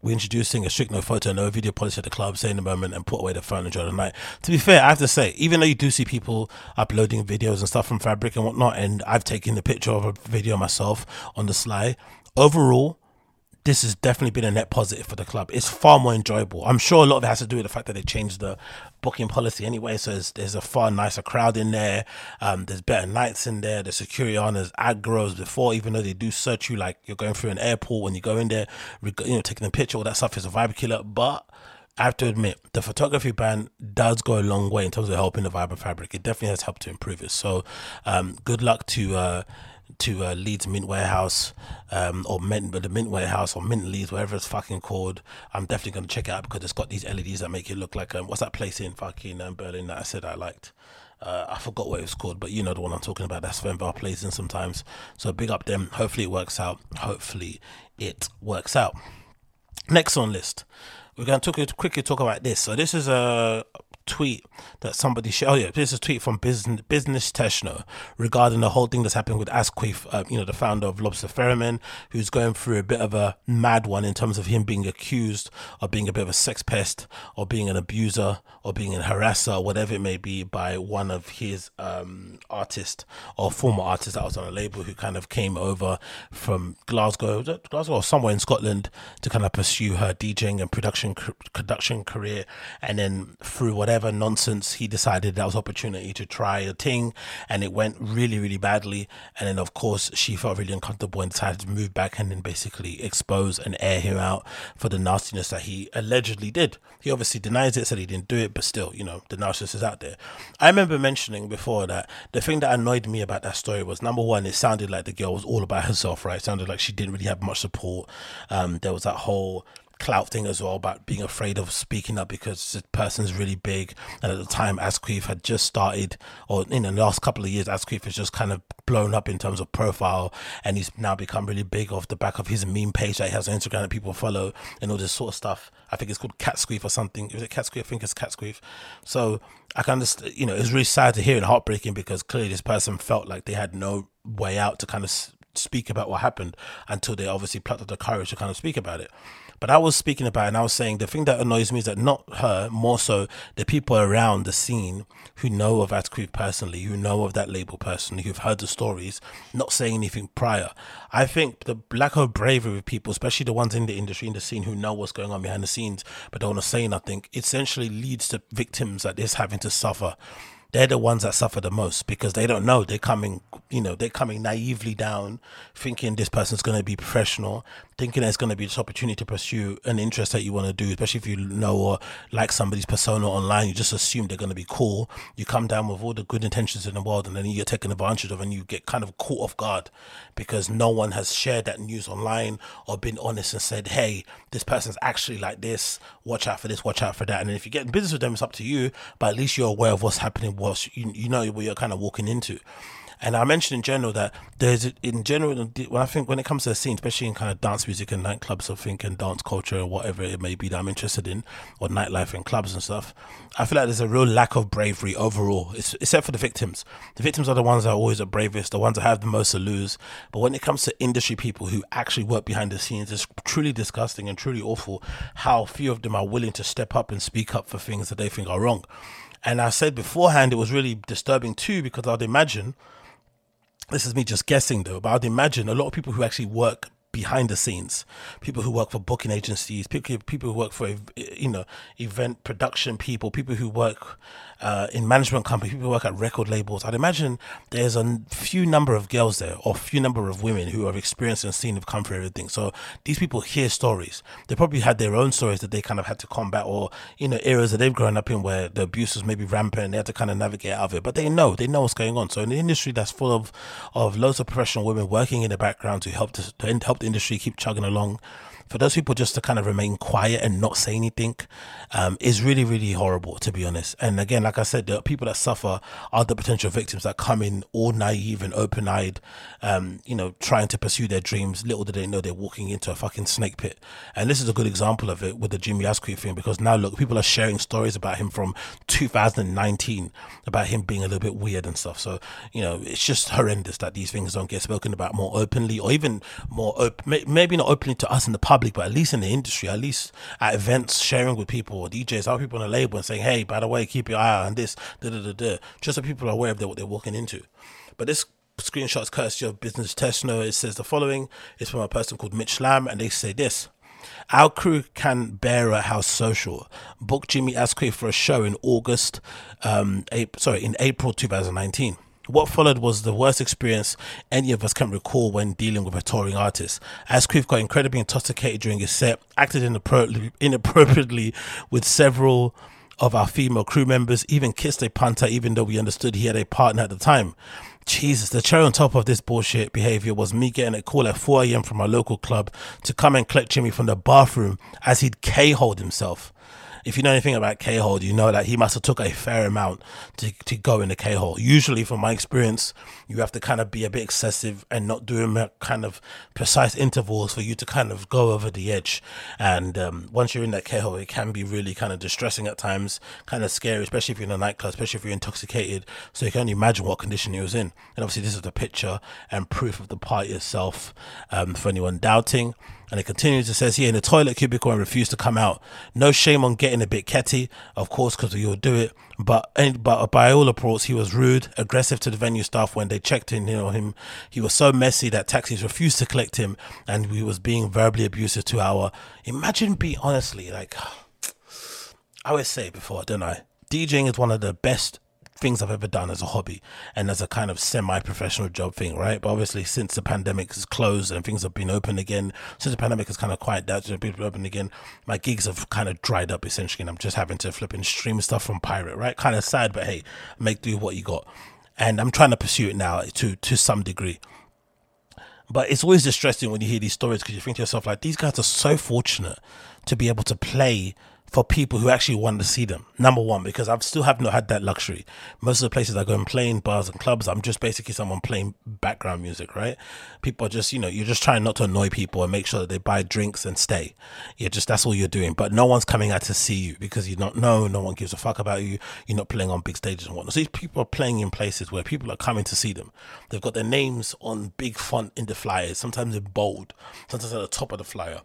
Speaker 1: we're introducing a strict no photo, no video policy at the club, say in the moment, and put away the phone and enjoy the night. To be fair, I have to say, even though you do see people uploading videos and stuff from Fabric and whatnot, and I've taken the picture of a video myself on the sly, overall, this has definitely been a net positive for the club. It's far more enjoyable. I'm sure a lot of it has to do with the fact that they changed the booking policy anyway. So there's, a far nicer crowd in there. Um, there's better nights in there. The security on as aggros before, even though they do search you like you're going through an airport when you go in there, you know, taking a picture, all that stuff is a vibe killer. But I have to admit, the photography ban does go a long way in terms of helping the vibe of fabric. It definitely has helped to improve it. So, um, good luck to uh, to uh, Leeds Mint Warehouse um, or Mint, but the Mint Warehouse or Mint Leeds, whatever it's fucking called. I'm definitely going to check it out because it's got these LEDs that make it look like um, what's that place in fucking um, Berlin that I said I liked. Uh, I forgot what it was called, but you know the one I'm talking about. That's Venvar plays in sometimes. So big up them. Hopefully it works out. Hopefully it works out. Next on list, we're going to talk, quickly talk about this. So this is a tweet that somebody shared. Oh yeah, this is a tweet from Business Business Techno regarding the whole thing that's happened with Asquith, uh, you know, the founder of Lobster Theremin, who's going through a bit of a mad one in terms of him being accused of being a bit of a sex pest or being an abuser or being a harasser whatever it may be by one of his um, artists or former artists that was on a label who kind of came over from Glasgow, Glasgow or somewhere in Scotland to kind of pursue her DJing and production production career, and then through whatever whatever nonsense, he decided that was opportunity to try a thing, and it went really, really badly. And then, of course, she felt really uncomfortable and decided to move back and then basically expose and air him out for the nastiness that he allegedly did. He obviously denies it, said he didn't do it, but still, you know, the narcissist is out there. I remember mentioning before that the thing that annoyed me about that story was number one, it sounded like the girl was all about herself, right? It sounded like she didn't really have much support. Um, there was that whole clout thing as well about being afraid of speaking up because the person's really big. And at the time, Asquith had just started, or in the last couple of years, Asquith has just kind of blown up in terms of profile, and he's now become really big off the back of his meme page that he has on Instagram that people follow and all this sort of stuff. I think it's called Cat Squeef or something. Is it Cat Squeef? I think it's Cat Squeef. So I can understand, you know, it's really sad to hear and heartbreaking because clearly this person felt like they had no way out to kind of speak about what happened until they obviously plucked up the courage to kind of speak about it. But I was speaking about and I was saying the thing that annoys me is that not her, more so the people around the scene who know of Asquith personally, who know of that label personally, who've heard the stories, not saying anything prior. I think the lack of bravery of people, especially the ones in the industry, in the scene, who know what's going on behind the scenes but don't want to say nothing, essentially leads to victims like this having to suffer. They're the ones that suffer the most because they don't know. They're coming you know they're coming naively down thinking this person's going to be professional thinking there's going to be this opportunity to pursue an interest that you want to do especially if you know or like somebody's persona online you just assume they're going to be cool. You come down with all the good intentions in the world and then you get taken advantage of and you get kind of caught off guard because no one has shared that news online or been honest and said hey this person's actually like this. Watch out for this watch out for that. And if you get in business with them it's up to you but at least you're aware of what's happening what you, you know what you're kind of walking into. And I mentioned in general that there's in general when I think when it comes to the scene, especially in kind of dance music and nightclubs, I think and dance culture or whatever it may be that I'm interested in, or nightlife and clubs and stuff. I feel like there's a real lack of bravery overall, it's, except for the victims. The victims are the ones that are always the bravest, the ones that have the most to lose. But when it comes to industry people who actually work behind the scenes, it's truly disgusting and truly awful how few of them are willing to step up and speak up for things that they think are wrong. And I said beforehand it was really disturbing too because I'd imagine this is me just guessing though, but I'd imagine a lot of people who actually work behind the scenes, people who work for booking agencies, people people who work for you know event production people, people who work uh, in management companies, people work at record labels. I'd imagine there's a few number of girls there, or few number of women who have experienced and seen, have come through everything. So these people hear stories. They probably had their own stories that they kind of had to combat, or you know eras that they've grown up in where the abuse was maybe rampant and they had to kind of navigate out of it. But they know, they know what's going on. So in the industry that's full of of loads of professional women working in the background to help to, to help the industry keep chugging along for those people just to kind of remain quiet and not say anything um, is really, really horrible, to be honest. And again, like I said, the people that suffer are the potential victims that come in all naive and open eyed, um, you know, trying to pursue their dreams. Little do they know they're walking into a fucking snake pit. And this is a good example of it with the Jimmy Asquith thing because now look, people are sharing stories about him from 2019 about him being a little bit weird and stuff. So, you know, it's just horrendous that these things don't get spoken about more openly or even more open, maybe not openly to us in the public, but at least in the industry, at least at events, sharing with people or DJs, other people on the label and saying, hey, by the way, keep your eye on this, da da da da, just so people are aware of what they're walking into. But this screenshot is courtesy of Business Techno. It says the following. It's from a person called Mitch Lamb, and they say this. Our crew can bear a house social. Book Jimmy Asquith for a show in August, um, April, sorry, in April 2019. What followed was the worst experience any of us can recall when dealing with a touring artist. Asquith got incredibly intoxicated during his set, acted inappropriately with several of our female crew members, even kissed a punter, even though we understood he had a partner at the time. Jesus, the cherry on top of this bullshit behavior was me getting a call at 4 a.m. from our local club to come and collect Jimmy from the bathroom as he'd K-holed himself if you know anything about K hole, you know that he must have took a fair amount to, to go in the K hole. Usually, from my experience, you have to kind of be a bit excessive and not doing kind of precise intervals for you to kind of go over the edge. And um, once you're in that K hole, it can be really kind of distressing at times, kind of scary, especially if you're in a nightclub, especially if you're intoxicated. So you can only imagine what condition he was in. And obviously, this is the picture and proof of the party itself um, for anyone doubting. And it continues, it says here in the toilet cubicle and refused to come out. No shame on getting a bit catty, of course, because you'll do it. But, but by all reports, he was rude, aggressive to the venue staff when they checked in on him. He was so messy that taxis refused to collect him and he was being verbally abusive to our. Imagine be honestly, like, I always say before, don't I? DJing is one of the best things I've ever done as a hobby and as a kind of semi-professional job thing, right? But obviously, since the pandemic has closed and things have been open again, since the pandemic has kind of quieted down, and people open again, my gigs have kind of dried up essentially, and I'm just having to flip and stream stuff from Pirate, right? Kind of sad, but hey, make do what you got, and I'm trying to pursue it now to to some degree. But it's always distressing when you hear these stories because you think to yourself, like, these guys are so fortunate to be able to play for people who actually want to see them. Number one, because I've still have not had that luxury. Most of the places I go and play in bars and clubs, I'm just basically someone playing background music, right? People are just, you know, you're just trying not to annoy people and make sure that they buy drinks and stay. Yeah, just that's all you're doing. But no one's coming out to see you because you don't know, no one gives a fuck about you. You're not playing on big stages and whatnot. So these people are playing in places where people are coming to see them. They've got their names on big font in the flyers, sometimes in bold, sometimes at the top of the flyer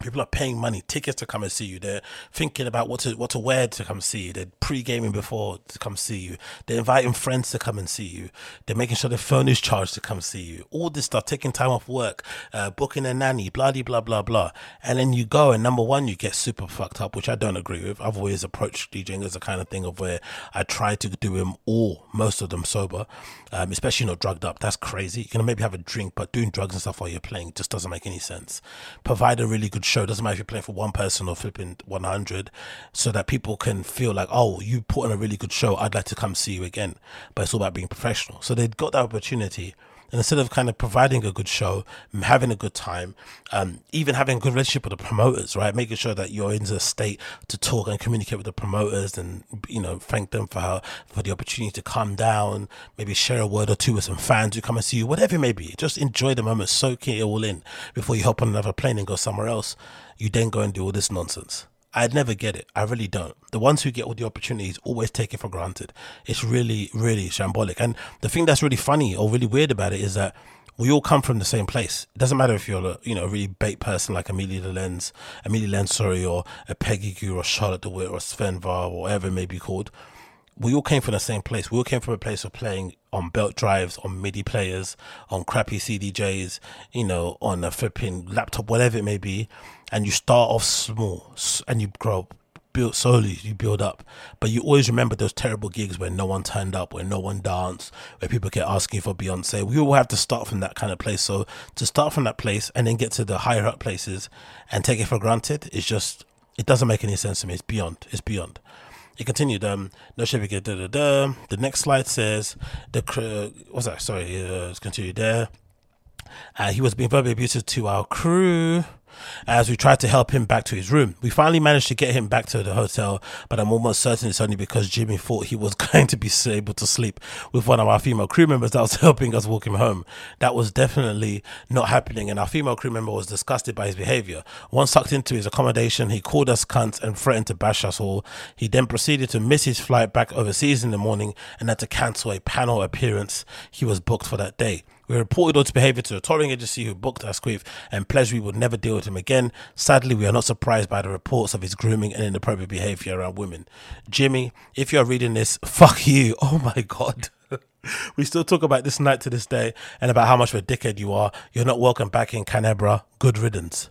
Speaker 1: People are paying money, tickets to come and see you. They're thinking about what to what to wear to come see you. They're pre-gaming before to come see you. They're inviting friends to come and see you. They're making sure their phone is charged to come see you. All this stuff, taking time off work, uh, booking a nanny, blah blah blah blah blah. And then you go and number one, you get super fucked up, which I don't agree with. I've always approached DJing as a kind of thing of where I try to do them all, most of them sober, um, especially not drugged up. That's crazy. You can maybe have a drink, but doing drugs and stuff while you're playing just doesn't make any sense. Provide a really good show. Doesn't matter if you're playing for one person or flipping 100, so that people can feel like, oh, you put on a really good show. I'd like to come see you again. But it's all about being professional. So they got that opportunity and instead of kind of providing a good show, having a good time, um, even having a good relationship with the promoters, right? Making sure that you're in the state to talk and communicate with the promoters and, you know, thank them for for the opportunity to come down, maybe share a word or two with some fans who come and see you, whatever it may be. Just enjoy the moment, soak it all in before you hop on another plane and go somewhere else. You then go and do all this nonsense. I'd never get it. I really don't. The ones who get all the opportunities always take it for granted. It's really, really shambolic. And the thing that's really funny or really weird about it is that we all come from the same place. It doesn't matter if you're a you know a really bait person like Amelia Lens, Amelia Lens, sorry, or a Peggy Gou or Charlotte de Witte or Sven Väth or whatever it may be called. We all came from the same place. We all came from a place of playing on belt drives, on MIDI players, on crappy CDJs, you know, on a flipping laptop, whatever it may be and you start off small and you grow build slowly you build up. But you always remember those terrible gigs where no one turned up where no one danced where people kept asking for beyonce. We all have to start from that kind of place. So to start from that place and then get to the higher up places and take it for granted is just it doesn't make any sense to me. It's beyond it's beyond. It continued um no shit da, da, da. the next slide says the what's that? Sorry uh, let's continue there. Uh, he was being verbally abusive to our crew as we tried to help him back to his room. We finally managed to get him back to the hotel, but I'm almost certain it's only because Jimmy thought he was going to be able to sleep with one of our female crew members that was helping us walk him home. That was definitely not happening, and our female crew member was disgusted by his behavior. Once sucked into his accommodation, he called us cunts and threatened to bash us all. He then proceeded to miss his flight back overseas in the morning and had to cancel a panel appearance he was booked for that day. We reported his behavior to a touring agency who booked us with and pledged we would never deal with him again. Sadly, we are not surprised by the reports of his grooming and inappropriate behavior around women. Jimmy, if you're reading this, fuck you. Oh my God. we still talk about this night to this day and about how much of a dickhead you are. You're not welcome back in Canberra. Good riddance.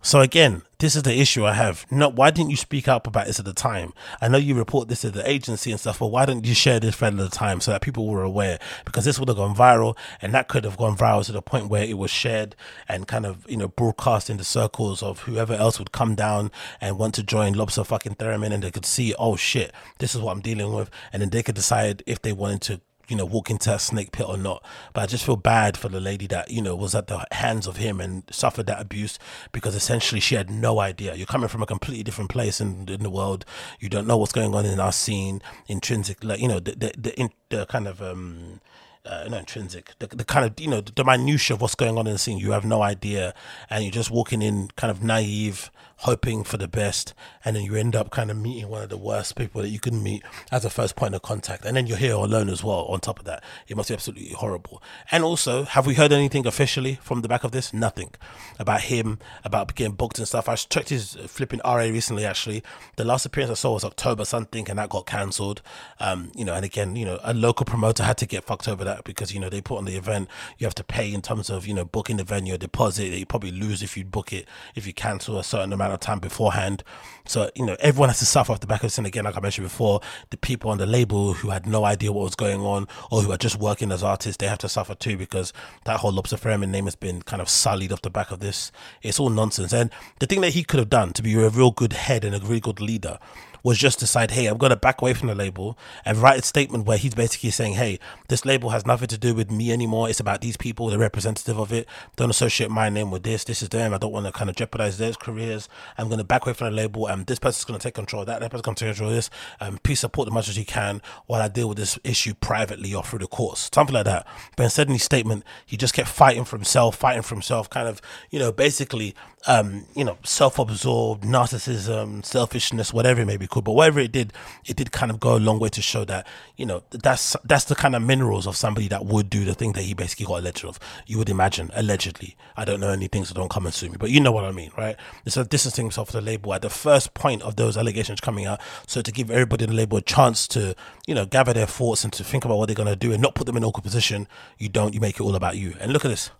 Speaker 1: So again, this is the issue I have. Not why didn't you speak up about this at the time? I know you report this to the agency and stuff, but why didn't you share this friend at the time so that people were aware? Because this would have gone viral, and that could have gone viral to the point where it was shared and kind of you know broadcast in the circles of whoever else would come down and want to join Lobster fucking Theremin, and they could see, oh shit, this is what I'm dealing with, and then they could decide if they wanted to you know, walk into a snake pit or not. But I just feel bad for the lady that, you know, was at the hands of him and suffered that abuse because essentially she had no idea. You're coming from a completely different place in, in the world. You don't know what's going on in our scene, intrinsic, like, you know, the, the, the, in, the kind of, um, uh, not intrinsic, the, the kind of, you know, the, the minutia of what's going on in the scene. You have no idea. And you're just walking in kind of naive, hoping for the best, and then you end up kind of meeting one of the worst people that you can meet as a first point of contact, and then you're here alone as well. On top of that, it must be absolutely horrible. And also, have we heard anything officially from the back of this? Nothing about him, about getting booked and stuff. I checked his flipping RA recently. Actually, the last appearance I saw was October something, and that got cancelled. Um, you know, and again, you know, a local promoter had to get fucked over that because you know they put on the event. You have to pay in terms of you know booking the venue, a deposit that you probably lose if you book it if you cancel a certain amount amount of time beforehand. So, you know, everyone has to suffer off the back of. And again, like I mentioned before, the people on the label who had no idea what was going on or who are just working as artists, they have to suffer too because that whole Lobster Theremin name has been kind of sullied off the back of this. It's all nonsense. And the thing that he could have done to be a real good head and a really good leader was just decide, hey, I'm going to back away from the label and write a statement where he's basically saying, hey, this label has nothing to do with me anymore. It's about these people, the representative of it. Don't associate my name with this. This is them. I don't want to kind of jeopardize their careers. I'm going to back away from the label and this person's going to take control that. That person's going to take control this. Um, please support as much as you can while I deal with this issue privately or through the courts. Something like that. But instead in his statement, he just kept fighting for himself, fighting for himself, kind of, you know, basically, um, you know, self-absorbed, narcissism, selfishness, whatever it may be called. But whatever it did, it did kind of go a long way to show that you know that's that's the kind of minerals of somebody that would do the thing that he basically got alleged of. You would imagine, allegedly. I don't know anything, so don't come and sue me. But you know what I mean, right? So distancing himself from the label at the first point of those allegations coming out, so to give everybody in the label a chance to you know gather their thoughts and to think about what they're gonna do and not put them in an awkward position. You don't. You make it all about you. And look at this.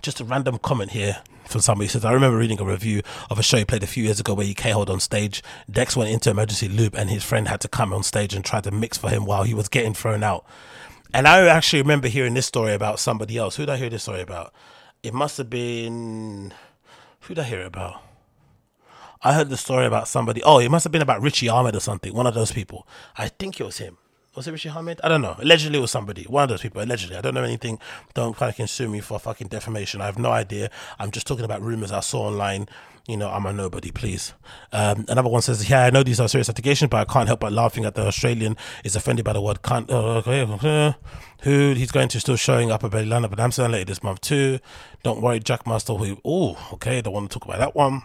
Speaker 1: Just a random comment here from somebody says, I remember reading a review of a show he played a few years ago where he K-holed on stage. Decks went into emergency loop and his friend had to come on stage and try to mix for him while he was getting thrown out. And I actually remember hearing this story about somebody else. Who did I hear this story about? It must have been. Who did I hear it about? I heard the story about somebody. Oh, it must have been about Richie Ahmed or something. One of those people. I think it was him was it Richie Hamid? I don't know. Allegedly, it was somebody. One of those people. Allegedly, I don't know anything. Don't fucking sue me for fucking defamation. I have no idea. I'm just talking about rumors I saw online. You know, I'm a nobody. Please. Um, another one says, "Yeah, I know these are serious allegations, but I can't help but laughing at the Australian is offended by the word can't." Uh, uh, who he's going to still showing up at Berlin, but Amsterdam later this month too. Don't worry, Jackmaster. Who? Oh, okay. Don't want to talk about that one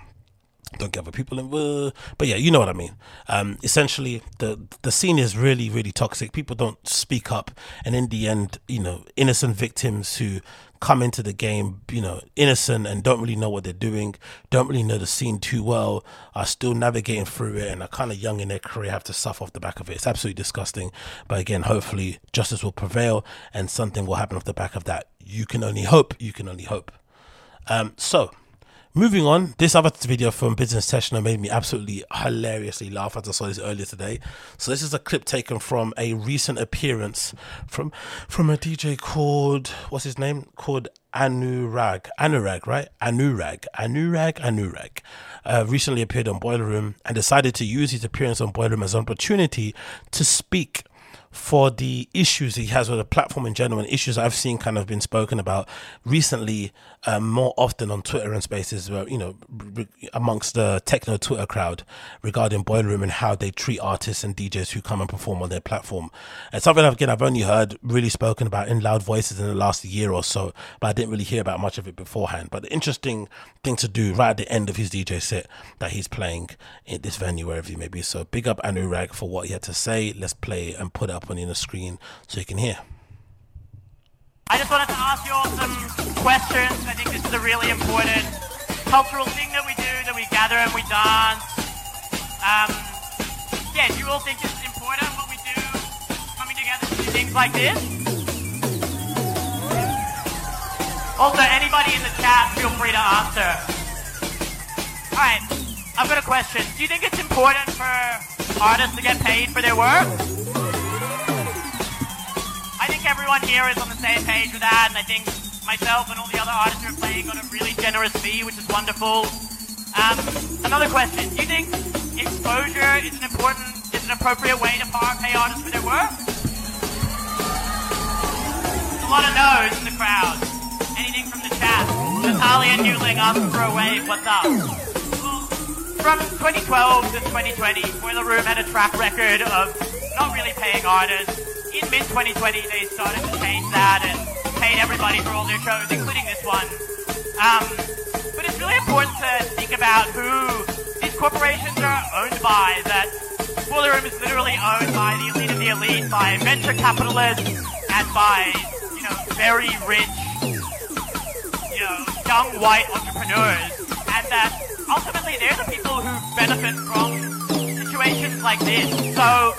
Speaker 1: don't get other people involved. But yeah, you know what I mean. Um, essentially, the the scene is really, really toxic. People don't speak up, and in the end, you know, innocent victims who come into the game, you know, innocent and don't really know what they're doing, don't really know the scene too well, are still navigating through it, and are kind of young in their career, have to suffer off the back of it. It's absolutely disgusting. But again, hopefully, justice will prevail, and something will happen off the back of that. You can only hope. You can only hope. Um, so Moving on, this other video from Business Techno made me absolutely hilariously laugh as I saw this earlier today. So this is a clip taken from a recent appearance from from a DJ called what's his name? Called Anuraag. Anuraag right? Anuraag. Anuraag Anuraag. Uh, recently appeared on Boiler Room and decided to use his appearance on Boiler Room as an opportunity to speak for the issues he has with the platform in general and issues I've seen kind of been spoken about recently um, more often on Twitter and spaces, where, you know, re- amongst the techno Twitter crowd regarding Boiler Room and how they treat artists and DJs who come and perform on their platform. And something again I've only heard really spoken about in loud voices in the last year or so, but I didn't really hear about much of it beforehand. But the interesting thing to do right at the end of his DJ set that he's playing in this venue, wherever you may be. So big up Anuraag for what he had to say. Let's play and put it up on the screen so you can hear.
Speaker 2: I just wanted to ask you all some questions. I think this is a really important cultural thing that we do, that we gather and we dance. Um, yeah, do you all think it's important what we do, coming together to do things like this? Also, anybody in the chat, feel free to answer. Alright, I've got a question. Do you think it's important for artists to get paid for their work? I think everyone here is on the same page with that, and I think myself and all the other artists who are playing got a really generous fee, which is wonderful. Um, another question: Do you think exposure is an important, is an appropriate way to pay artists for their work? A lot of no's in the crowd. Anything from the chat? Natalia Newling asking for a wave. What's up? From 2012 to 2020, Boiler Room had a track record of not really paying artists in mid 2020 they started to change that and paid everybody for all their shows, including this one. Um, but it's really important to think about who these corporations are owned by. That Boiler Room is literally owned by the elite of the elite, by venture capitalists, and by you know very rich, you know young white entrepreneurs, and that ultimately they're the people who benefit from situations like this. So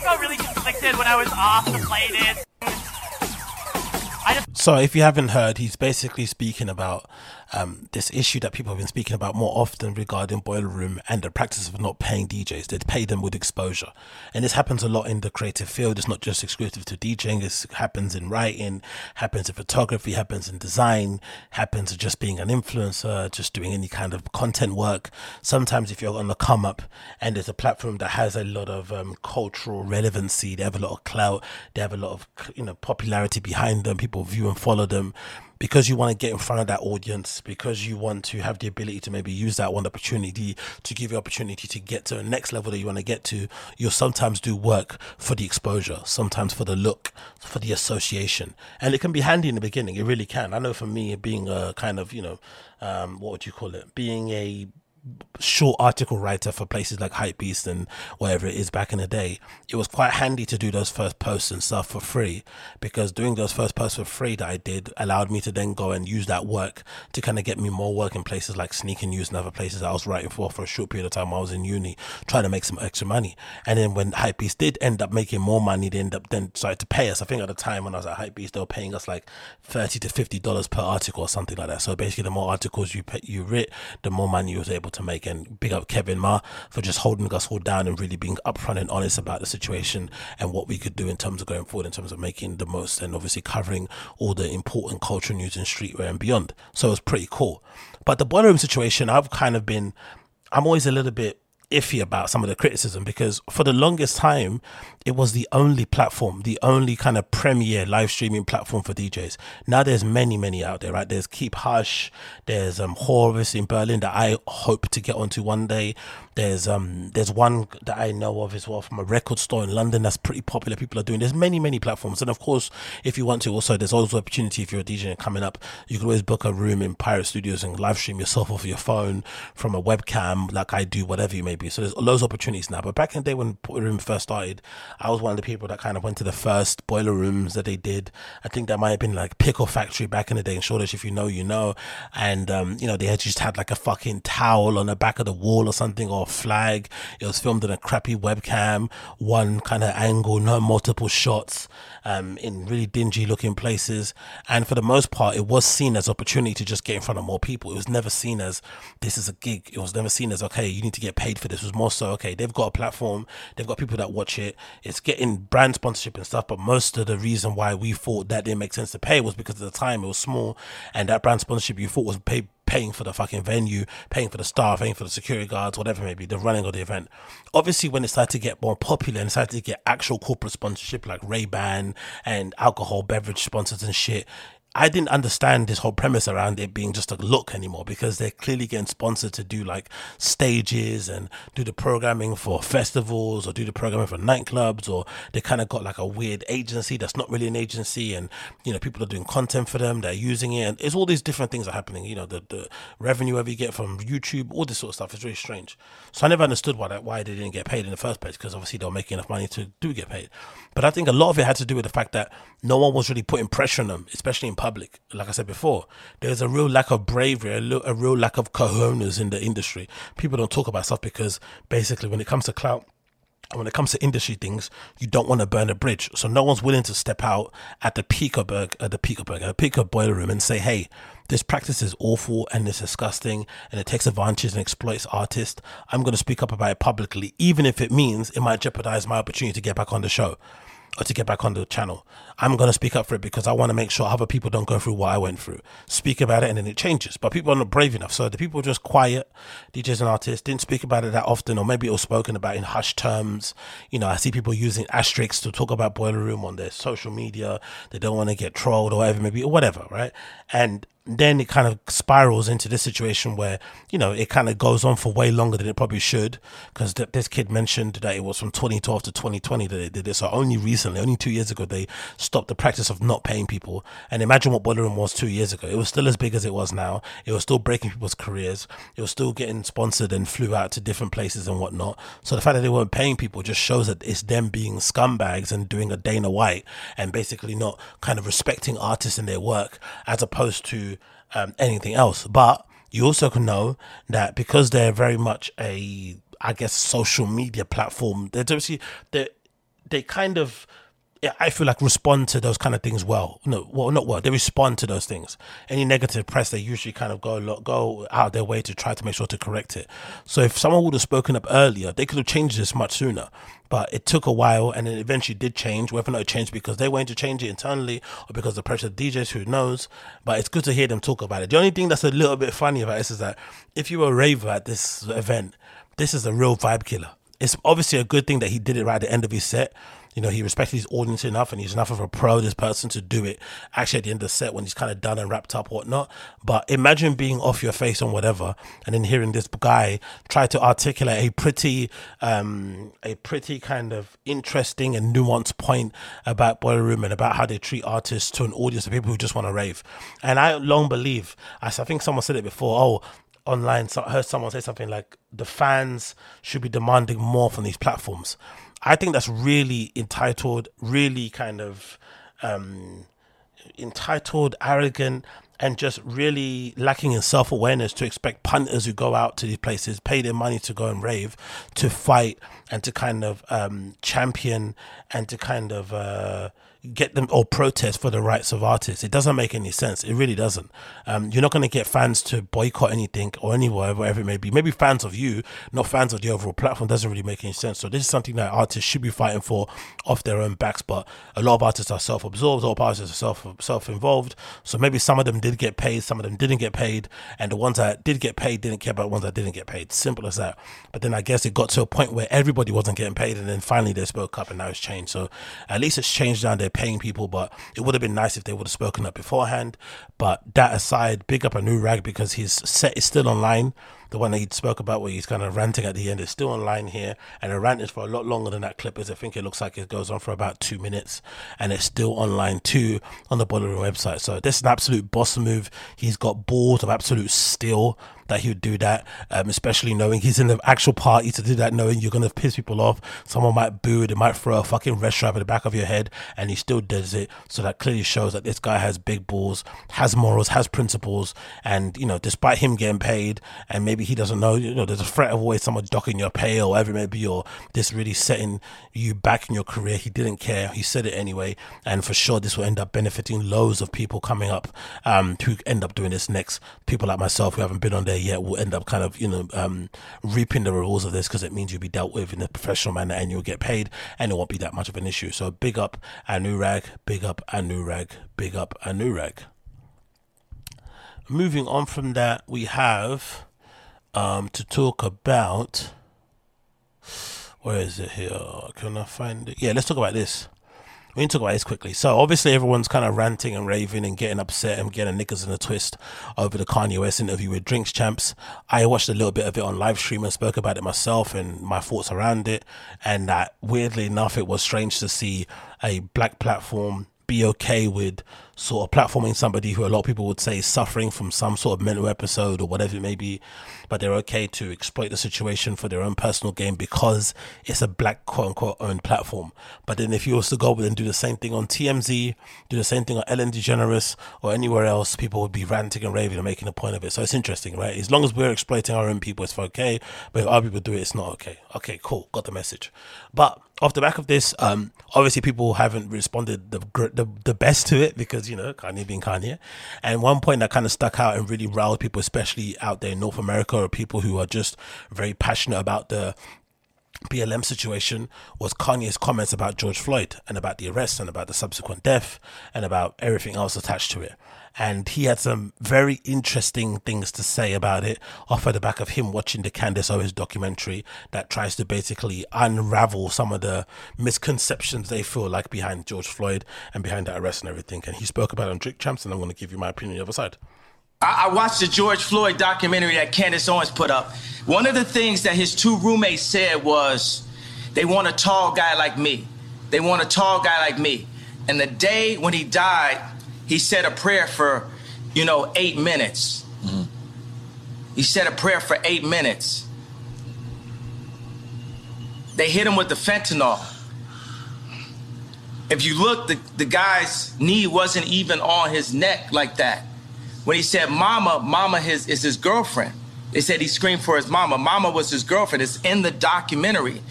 Speaker 2: I felt really conflicted when I was asked to play this.
Speaker 1: So, if you haven't heard, he's basically speaking about um, this issue that people have been speaking about more often regarding Boiler Room and the practice of not paying DJs. They pay them with exposure. And this happens a lot in the creative field. It's not just exclusive to DJing, it happens in writing, happens in photography, happens in design, happens just being an influencer, just doing any kind of content work. Sometimes, if you're on the come up and there's a platform that has a lot of um, cultural relevancy, they have a lot of clout, they have a lot of you know popularity behind them, people view and follow them because you want to get in front of that audience, because you want to have the ability to maybe use that one opportunity to give you opportunity to get to the next level that you want to get to, you'll sometimes do work for the exposure, sometimes for the look, for the association. And it can be handy in the beginning, it really can. I know for me, being a kind of, you know, um, what would you call it? Being a short article writer for places like Hypebeast and whatever it is back in the day, it was quite handy to do those first posts and stuff for free because doing those first posts for free that I did allowed me to then go and use that work to kind of get me more work in places like Sneaker News and other places I was writing for for a short period of time while I was in uni, trying to make some extra money. And then when Hypebeast did end up making more money, they end up then started to pay us. I think at the time when I was at Hypebeast, they were paying us like thirty to fifty dollars per article or something like that. So basically, the more articles you pay, you writ, the more money you was able to make and big up Kevin Ma for just holding us all down and really being upfront and honest about the situation and what we could do in terms of going forward, in terms of making the most and obviously covering all the important cultural news in streetwear and beyond. So it was pretty cool. But the boiler room situation, I've kind of been, I'm always a little bit iffy about some of the criticism because for the longest time it was the only platform the only kind of premier live streaming platform for djs now there's many many out there right? There's keep hush there's um horus in berlin that i hope to get onto one day. There's um there's one that i know of as well from a record store in london that's pretty popular people are doing. There's many many platforms. And of course if you want to also there's also opportunity if you're a dj and coming up you can always book a room in pirate studios and live stream yourself off your phone from a webcam like i do whatever you may be. So there's loads of opportunities now. But back in the day when Room first started, I was one of the people that kind of went to the first boiler rooms that they did. I think that might have been like Pickle Factory back in the day in Shoreditch, if you know, you know. And, um, you know, they had just had like a fucking towel on the back of the wall or something or a flag. It was filmed in a crappy webcam, one kind of angle, no multiple shots um, in really dingy looking places. And for the most part, it was seen as opportunity to just get in front of more people. It was never seen as this is a gig. It was never seen as okay, you need to get paid for this. It was more so okay, they've got a platform, they've got people that watch it. Getting brand sponsorship and stuff. But most of the reason why we thought that didn't make sense to pay was because at the time it was small, and that brand sponsorship you thought was paying for the fucking venue, paying for the staff, paying for the security guards, whatever it may be, the running of the event. Obviously, when it started to get more popular and started to get actual corporate sponsorship like Ray Ban and alcohol beverage sponsors and shit, I didn't understand this whole premise around it being just a look anymore because they're clearly getting sponsored to do like stages and do the programming for festivals or do the programming for nightclubs or they kind of got like a weird agency that's not really an agency and you know people are doing content for them they're using it and it's all these different things are happening you know the, the revenue ever you get from YouTube all this sort of stuff is really strange. So I never understood why that why they didn't get paid in the first place because obviously they were making enough money to do get paid but I think a lot of it had to do with the fact that no one was really putting pressure on them especially in public. Like I said before, there's a real lack of bravery, a, lo- a real lack of cojones in the industry. People don't talk about stuff because basically, when it comes to clout, and when it comes to industry things, you don't want to burn a bridge. So no one's willing to step out at the Peakerberg, at the Peakerberg, at the Peaker boiler room and say, hey, this practice is awful and it's disgusting and it takes advantage and exploits artists. I'm going to speak up about it publicly, even if it means it might jeopardize my opportunity to get back on the show or to get back on the channel. I'm going to speak up for it because I want to make sure other people don't go through what I went through. Speak about it and then it changes. But people are not brave enough. So the people just quiet, DJs and artists, didn't speak about it that often, or maybe it was spoken about in hushed terms. You know, I see people using asterisks to talk about Boiler Room on their social media. They don't want to get trolled or whatever, maybe, or whatever, right? And then it kind of spirals into this situation where you know it kind of goes on for way longer than it probably should because th- this kid mentioned that it was from 2012 to 2020 that they did this so only recently only two years ago they stopped the practice of not paying people. And imagine what boiler room was two years ago. It was still as big as it was now. It was still breaking people's careers. It was still getting sponsored and flew out to different places and whatnot. So the fact that they weren't paying people just shows that it's them being scumbags and doing a dana white and basically not kind of respecting artists and their work as opposed to um, anything else. But you also can know that because they're very much a, I guess, social media platform, they're obviously they they kind of. I feel like respond to those kind of things well. No, well, not well. They respond to those things. Any negative press, they usually kind of go go out their way to try to make sure to correct it. So if someone would have spoken up earlier, they could have changed this much sooner but it took a while and it eventually did change. Whether or not it changed because they wanted to change it internally or because the pressure of DJs, who knows? But it's good to hear them talk about it. The only thing that's a little bit funny about this is that if you were a raver at this event, this is a real vibe killer. It's obviously a good thing that he did it right at the end of his set you know, he respected his audience enough and he's enough of a pro, this person, to do it actually at the end of the set when he's kind of done and wrapped up, whatnot. But imagine being off your face on whatever and then hearing this guy try to articulate a pretty, um, a pretty kind of interesting and nuanced point about Boiler Room and about how they treat artists to an audience of people who just want to rave. And I long believe, as I think someone said it before, oh, online, so I heard someone say something like the fans should be demanding more from these platforms. I think that's really entitled, really kind of um, entitled, arrogant, and just really lacking in self awareness to expect punters who go out to these places, pay their money to go and rave, to fight and to kind of um, champion and to kind of. Uh, get them or protest for the rights of artists. It doesn't make any sense. It really doesn't. Um, you're not going to get fans to boycott anything or anywhere, wherever it may be. Maybe fans of you, not fans of the overall platform. Doesn't really make any sense. So this is something that artists should be fighting for off their own backs. But a lot of artists are self-absorbed. Of artists are self self-involved. So maybe some of them did get paid, some of them didn't get paid, and the ones that did get paid didn't care about the ones that didn't get paid. Simple as that. But then I guess it got to a point where everybody wasn't getting paid, and then finally they spoke up, and now it's changed. So at least it's changed down there paying people, but it would have been nice if they would have spoken up beforehand. But that aside, big up Anuraag because his set is still online. The one that he spoke about where he's kind of ranting at the end is still online here, and the rant is for a lot longer than that clip is. I think it looks like it goes on for about two minutes, and it's still online too on the Boiler Room website. So this is an absolute boss move. He's got balls of absolute steel that he would do that, um, especially knowing he's in the actual party to do that, knowing you're going to piss people off. Someone might boo, they might throw a fucking red strap at the back of your head, and he still does it. So that clearly shows that this guy has big balls, has morals, has principles, and, you know, despite him getting paid, and maybe he doesn't know, you know, there's a threat of always someone docking your pay or whatever it may be, or this really setting you back in your career. He didn't care. He said it anyway. And for sure, this will end up benefiting loads of people coming up um, who end up doing this next. People like myself who haven't been on there yet will end up kind of, you know, um, reaping the rewards of this because it means you'll be dealt with in a professional manner and you'll get paid and it won't be that much of an issue. So big up Anuraag, big up Anuraag, big up Anuraag. moving on from that, we have um, to talk about. Where is it here? Can I find it? Yeah, let's talk about this. We need to about this quickly. So obviously everyone's kind of ranting and raving and getting upset and getting knickers in a twist over the Kanye West interview with Drinks Champs. I watched a little bit of it on live stream and spoke about it myself and my thoughts around it. And that weirdly enough, it was strange to see a black platform be okay with sort of platforming somebody who a lot of people would say is suffering from some sort of mental episode or whatever it may be, but they're okay to exploit the situation for their own personal gain because it's a black quote unquote owned platform. But then if you also go and do the same thing on TMZ, do the same thing on Ellen DeGeneres or anywhere else, people would be ranting and raving and making a point of it. So it's interesting, right? As long as we're exploiting our own people, it's okay. But if other people do it, it's not okay. Okay, cool. Got the message. But off the back of this, um, obviously people haven't responded the, the the best to it because you know Kanye being Kanye. And one point that kind of stuck out and really riled people, especially out there in North America, or people who are just very passionate about the BLM situation was Kanye's comments about George Floyd and about the arrest and about the subsequent death and about everything else attached to it and he had some very interesting things to say about it off of the back of him watching the Candace Owens documentary that tries to basically unravel some of the misconceptions they feel like behind George Floyd and behind that arrest and everything. And he spoke about it on Champs, and I'm going to give you my opinion on the other side.
Speaker 3: I watched the George Floyd documentary that Candace Owens put up. One of the things that his two roommates said was, they want a tall guy like me. They want a tall guy like me. And the day when he died, he said a prayer for, you know, eight minutes. Mm-hmm. He said a prayer for eight minutes. They hit him with the fentanyl. If you look, the, the guy's knee wasn't even on his neck like that. When he said mama, mama his, is his girlfriend. They said he screamed for his mama. Mama was his girlfriend. It's in the documentary.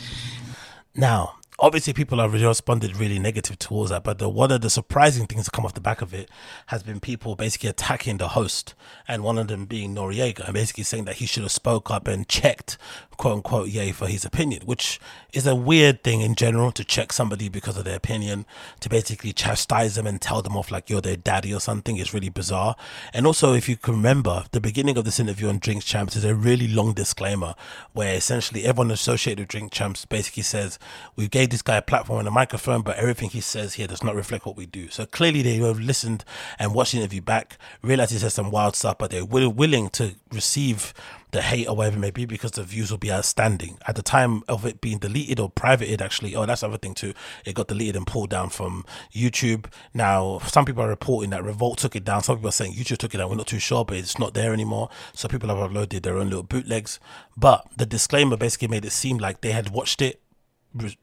Speaker 1: Now, obviously people have responded really negative towards that but the, one of the surprising things to come off the back of it has been people basically attacking the host and one of them being Noreaga and basically saying that he should have spoke up and checked quote unquote Ye for his opinion which is a weird thing in general to check somebody because of their opinion to basically chastise them and tell them off like you're their daddy or something is really bizarre and also if you can remember the beginning of this interview on Drinks Champs is a really long disclaimer where essentially everyone associated with Drink Champs basically says we gave this guy a platform and a microphone, but everything he says here does not reflect what we do. So clearly they have listened and watched the interview back, realized he said some wild stuff, but they're willing to receive the hate or whatever it may be because the views will be outstanding. At the time of it being deleted or privated, actually, oh, that's the other thing too. It got deleted and pulled down from YouTube. Now, some people are reporting that Revolt took it down. Some people are saying YouTube took it down. We're not too sure, but it's not there anymore. So people have uploaded their own little bootlegs. But the disclaimer basically made it seem like they had watched it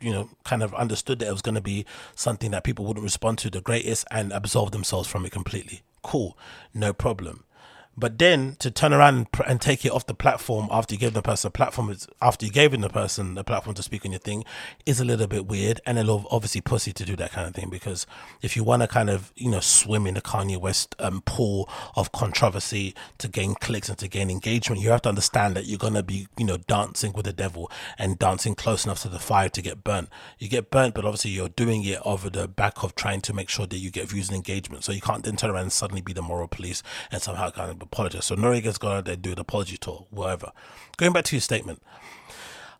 Speaker 1: you know, kind of understood that it was going to be something that people wouldn't respond to the greatest and absolve themselves from it completely. Cool, no problem. But then to turn around and, take it off the platform after you gave the person a platform, after you gave the person a platform to speak on your thing, is a little bit weird and a little obviously pussy to do that kind of thing. Because if you want to kind of you know swim in the Kanye West um, pool of controversy to gain clicks and to gain engagement, you have to understand that you're gonna be you know dancing with the devil and dancing close enough to the fire to get burnt. You get burnt, but obviously you're doing it over the back of trying to make sure that you get views and engagement. So you can't then turn around and suddenly be the moral police and somehow kind of apologize. So Noreaga's gone out there do an apology tour, whatever. Going back to your statement,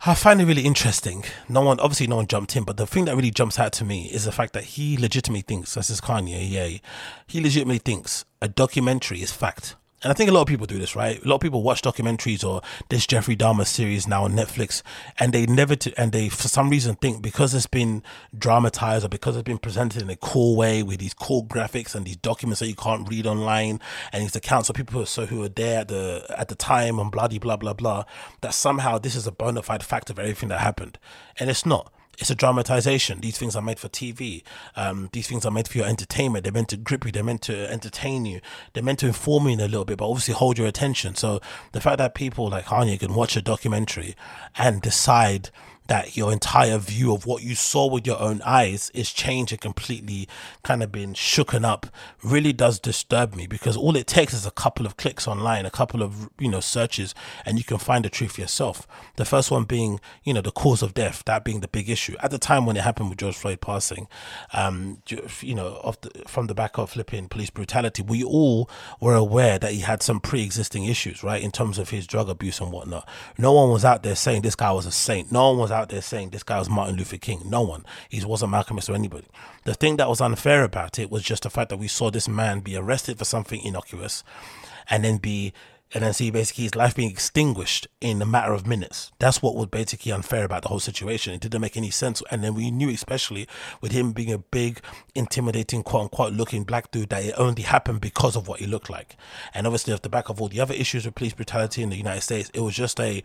Speaker 1: I find it really interesting. No one, obviously, no one jumped in, but the thing that really jumps out to me is the fact that he legitimately thinks, this is Kanye, yeah, he legitimately thinks a documentary is fact and I think a lot of people do this, right? A lot of people watch documentaries or this Jeffrey Dahmer series now on Netflix, and they never, t- and they for some reason think because it's been dramatized or because it's been presented in a cool way with these cool graphics and these documents that you can't read online and these accounts of people who are, so who are there at the at the time and blah blah blah blah, that somehow this is a bona fide fact of everything that happened, and it's not it's a dramatization. These things are made for TV. Um, these things are made for your entertainment. They're meant to grip you. They're meant to entertain you. They're meant to inform you in a little bit, but obviously hold your attention. So the fact that people like Kanye can watch a documentary and decide that your entire view of what you saw with your own eyes is changed and completely kind of been shooken up really does disturb me because all it takes is a couple of clicks online, a couple of, you know, searches, and you can find the truth yourself. The first one being, you know, the cause of death, that being the big issue. At the time when it happened with George Floyd passing, um, you know, of the, from the back of flipping police brutality, we all were aware that he had some pre existing issues, right, in terms of his drug abuse and whatnot. No one was out there saying this guy was a saint. No one was out there saying this guy was Martin Luther King. No one. He wasn't Malcolm X or anybody. The thing that was unfair about it was just the fact that we saw this man be arrested for something innocuous and then be and then see basically his life being extinguished in a matter of minutes. That's what was basically unfair about the whole situation. It didn't make any sense. And then we knew, especially with him being a big, intimidating, quote unquote, looking black dude, that it only happened because of what he looked like. And obviously, off the back of all the other issues with police brutality in the United States, it was just a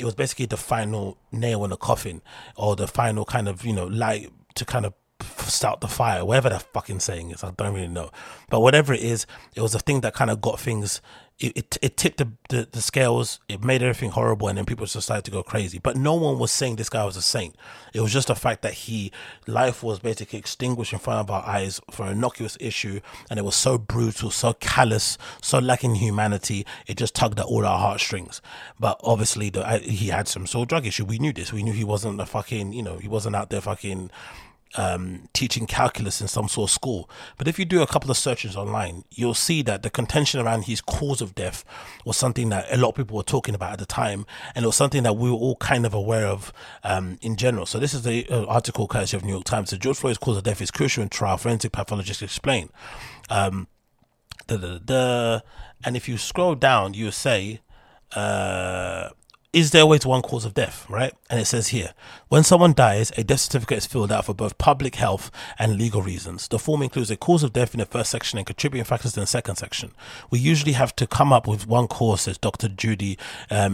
Speaker 1: it was basically the final nail in the coffin or the final kind of you know light to kind of start the fire whatever that fucking saying is i don't really know. But whatever it is it was a thing that kind of got things it, it, it tipped the, the, the, scales, it made everything horrible, and then people just started to go crazy. But no one was saying this guy was a saint. It was just the fact that he life was basically extinguished in front of our eyes for an innocuous issue, and it was so brutal, so callous, so lacking humanity. It just tugged at all our heartstrings. But obviously, the, he had some sort of drug issue. We knew this. We knew he wasn't a fucking, you know, he wasn't out there fucking um, teaching calculus in some sort of school. But if you do a couple of searches online, you'll see that the contention around his cause of death was something that a lot of people were talking about at the time, and it was something that we were all kind of aware of um, in general. So this is the uh, article courtesy of New York Times. So George Floyd's cause of death is crucial in trial. Forensic pathologists explain. Um, da, da, da, and if you scroll down, you say. Uh, is there always one cause of death, right? And it says here, when someone dies, a death certificate is filled out for both public health and legal reasons. The form includes a cause of death in the first section and contributing factors in the second section. We usually have to come up with one cause, says Dr. Judy uh,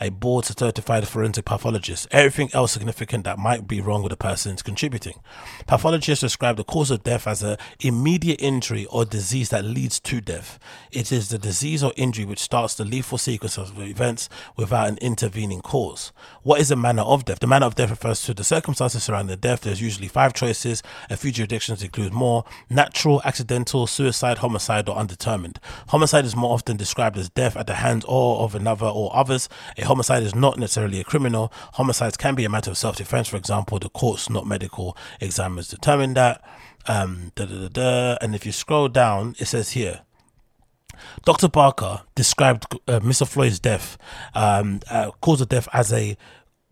Speaker 1: a board certified forensic pathologist. Everything else significant that might be wrong with the person is contributing. Pathologists describe the cause of death as an immediate injury or disease that leads to death. It is the disease or injury which starts the lethal sequence of events without an intervening cause. What is the manner of death? The manner of death refers to the circumstances surrounding the death. There's usually five choices. A few jurisdictions include more natural, accidental, suicide, homicide, or undetermined. Homicide is more often described as death at the hands or of another or others. A homicide is not necessarily a criminal. Homicides can be a matter of self defense. For example, the courts, not medical examiners, determine that. Um, da, da, da, da. And if you scroll down, it says here Dr. Baker described uh, Mr. Floyd's death, um, uh, cause of death, as a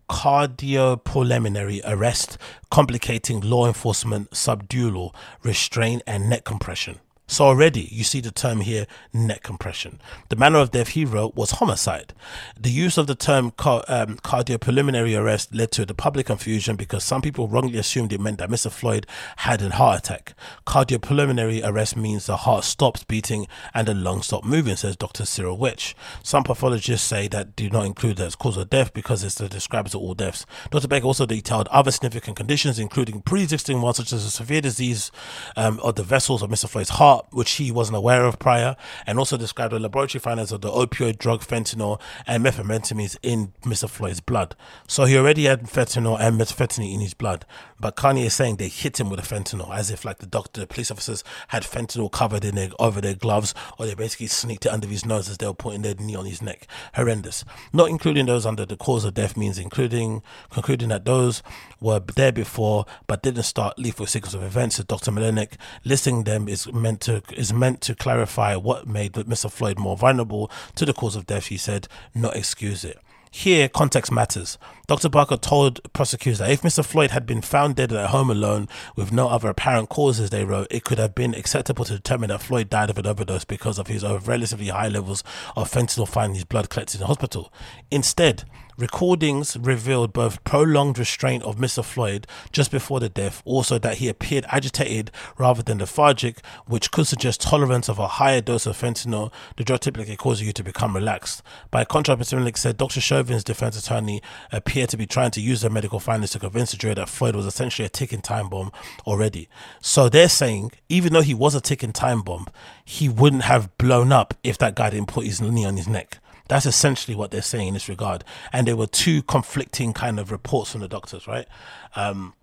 Speaker 1: cardiopulmonary arrest, complicating law enforcement subdual, restraint, and neck compression. So already you see the term here, neck compression. The manner of death he wrote was homicide. The use of the term um, cardiopulmonary arrest led to the public confusion because some people wrongly assumed it meant that Mr. Floyd had a heart attack. Cardiopulmonary arrest means the heart stops beating and the lungs stop moving, says Dr. Cyril Wecht. Some pathologists say that do not include that as cause of death because it describes all deaths. Dr. Baker also detailed other significant conditions, including pre-existing ones such as a severe disease um, of the vessels of Mr. Floyd's heart which he wasn't aware of prior, and also described the laboratory findings of the opioid drug fentanyl and methamphetamines in Mr. Floyd's blood. So he already had fentanyl and methamphetamine in his blood, but Kanye is saying they hit him with a fentanyl, as if like the doctor, the police officers had fentanyl covered in their, over their gloves, or they basically sneaked it under his nose as they were putting their knee on his neck. Horrendous. Not including those under the cause of death means including concluding that those were there before but didn't start lethal sequence of events. As Dr. Melinek listing them is meant to to is meant to clarify what made Mr. Floyd more vulnerable to the cause of death. He said, not excuse it. Here, context matters. Dr. Baker told prosecutors that if Mr. Floyd had been found dead at home alone with no other apparent causes, they wrote, it could have been acceptable to determine that Floyd died of an overdose because of his relatively high levels of fentanyl found in his blood collected in the hospital. Instead, Recordings revealed both prolonged restraint of Mr. Floyd just before the death, also that he appeared agitated rather than lethargic, which could suggest tolerance of a higher dose of fentanyl, the drug typically causes you to become relaxed. By contrast, Mr. Melinek said Dr. Chauvin's defense attorney appeared to be trying to use the medical findings to convince the jury that Floyd was essentially a ticking time bomb already. So they're saying, even though he was a ticking time bomb, he wouldn't have blown up if that guy didn't put his knee on his neck. That's essentially what they're saying in this regard. And there were two conflicting kind of reports from the doctors, right? Um,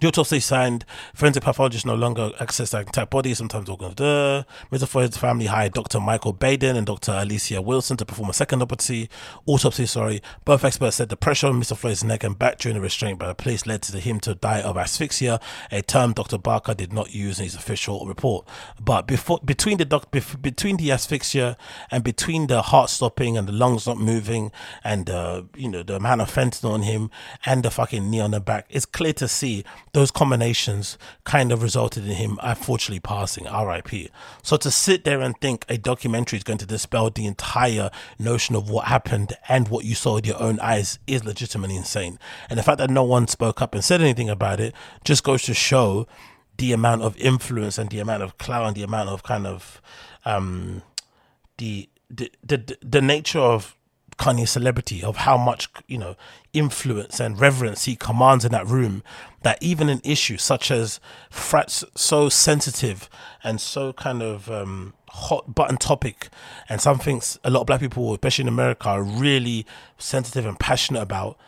Speaker 1: the autopsy signed forensic pathologists no longer access the intact body, sometimes organs. Mr. Floyd's family hired Dr. Michael Baden and Dr. Allecia Wilson to perform a second autopsy. Autopsy, sorry. Both experts said the pressure on Mr. Floyd's neck and back during the restraint by the police led to him to die of asphyxia, a term Dr. Baker did not use in his official report. But before, between the doc, between the asphyxia and between the heart stopping and the lungs not moving and uh, you know the amount of fentanyl on him and the fucking knee on the back, it's clear to see those combinations kind of resulted in him unfortunately passing RIP. So to sit there and think a documentary is going to dispel the entire notion of what happened and what you saw with your own eyes is legitimately insane. And the fact that no one spoke up and said anything about it just goes to show the amount of influence and the amount of clout and the amount of kind of um the the the, the nature of Kanye's celebrity, of how much you know influence and reverence he commands in that room, that even an issue such as frats so sensitive and so kind of um, hot button topic, and something a lot of black people, especially in America, are really sensitive and passionate about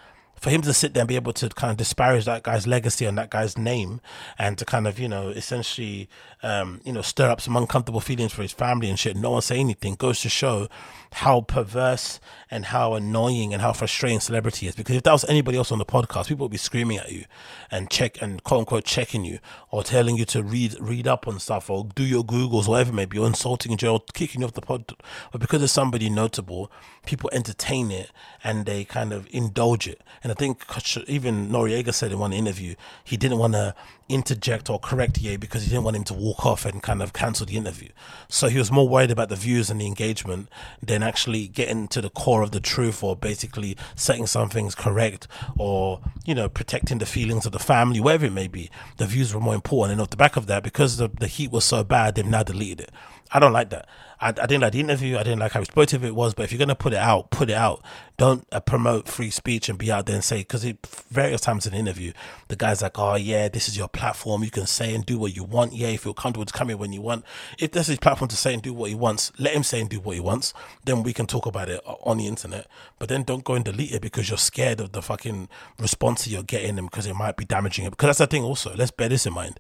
Speaker 1: for him to sit there and be able to kind of disparage that guy's legacy and that guy's name and to kind of, you know, essentially, um, you know, stir up some uncomfortable feelings for his family and shit, no one say anything goes to show how perverse and how annoying and how frustrating celebrity is. Because if that was anybody else on the podcast, people would be screaming at you and check and quote unquote checking you or telling you to read read up on stuff or do your Googles, whatever it may be, or insulting in general, kicking you off the pod. But because it's somebody notable, people entertain it and they kind of indulge it. And I think even Noreaga said in one interview, he didn't want to interject or correct Ye because he didn't want him to walk off and kind of cancel the interview. So he was more worried about the views and the engagement than actually getting to the core of the truth or basically setting some things correct or, you know, protecting the feelings of the family, whatever it may be. The views were more important. And off the back of that, because the, the heat was so bad, they've now deleted it. I don't like that. I, I didn't like the interview. I didn't like how exploitative it was. But if you're gonna put it out, put it out. Don't uh, promote free speech and be out there and say because various times in the interview, the guy's like, "Oh yeah, this is your platform. You can say and do what you want. Yeah, if you're comfortable to come in when you want. If this is his platform to say and do what he wants, let him say and do what he wants. Then we can talk about it on the internet. But then don't go and delete it because you're scared of the fucking response you're getting and because it might be damaging it. Because that's the thing. Also, let's bear this in mind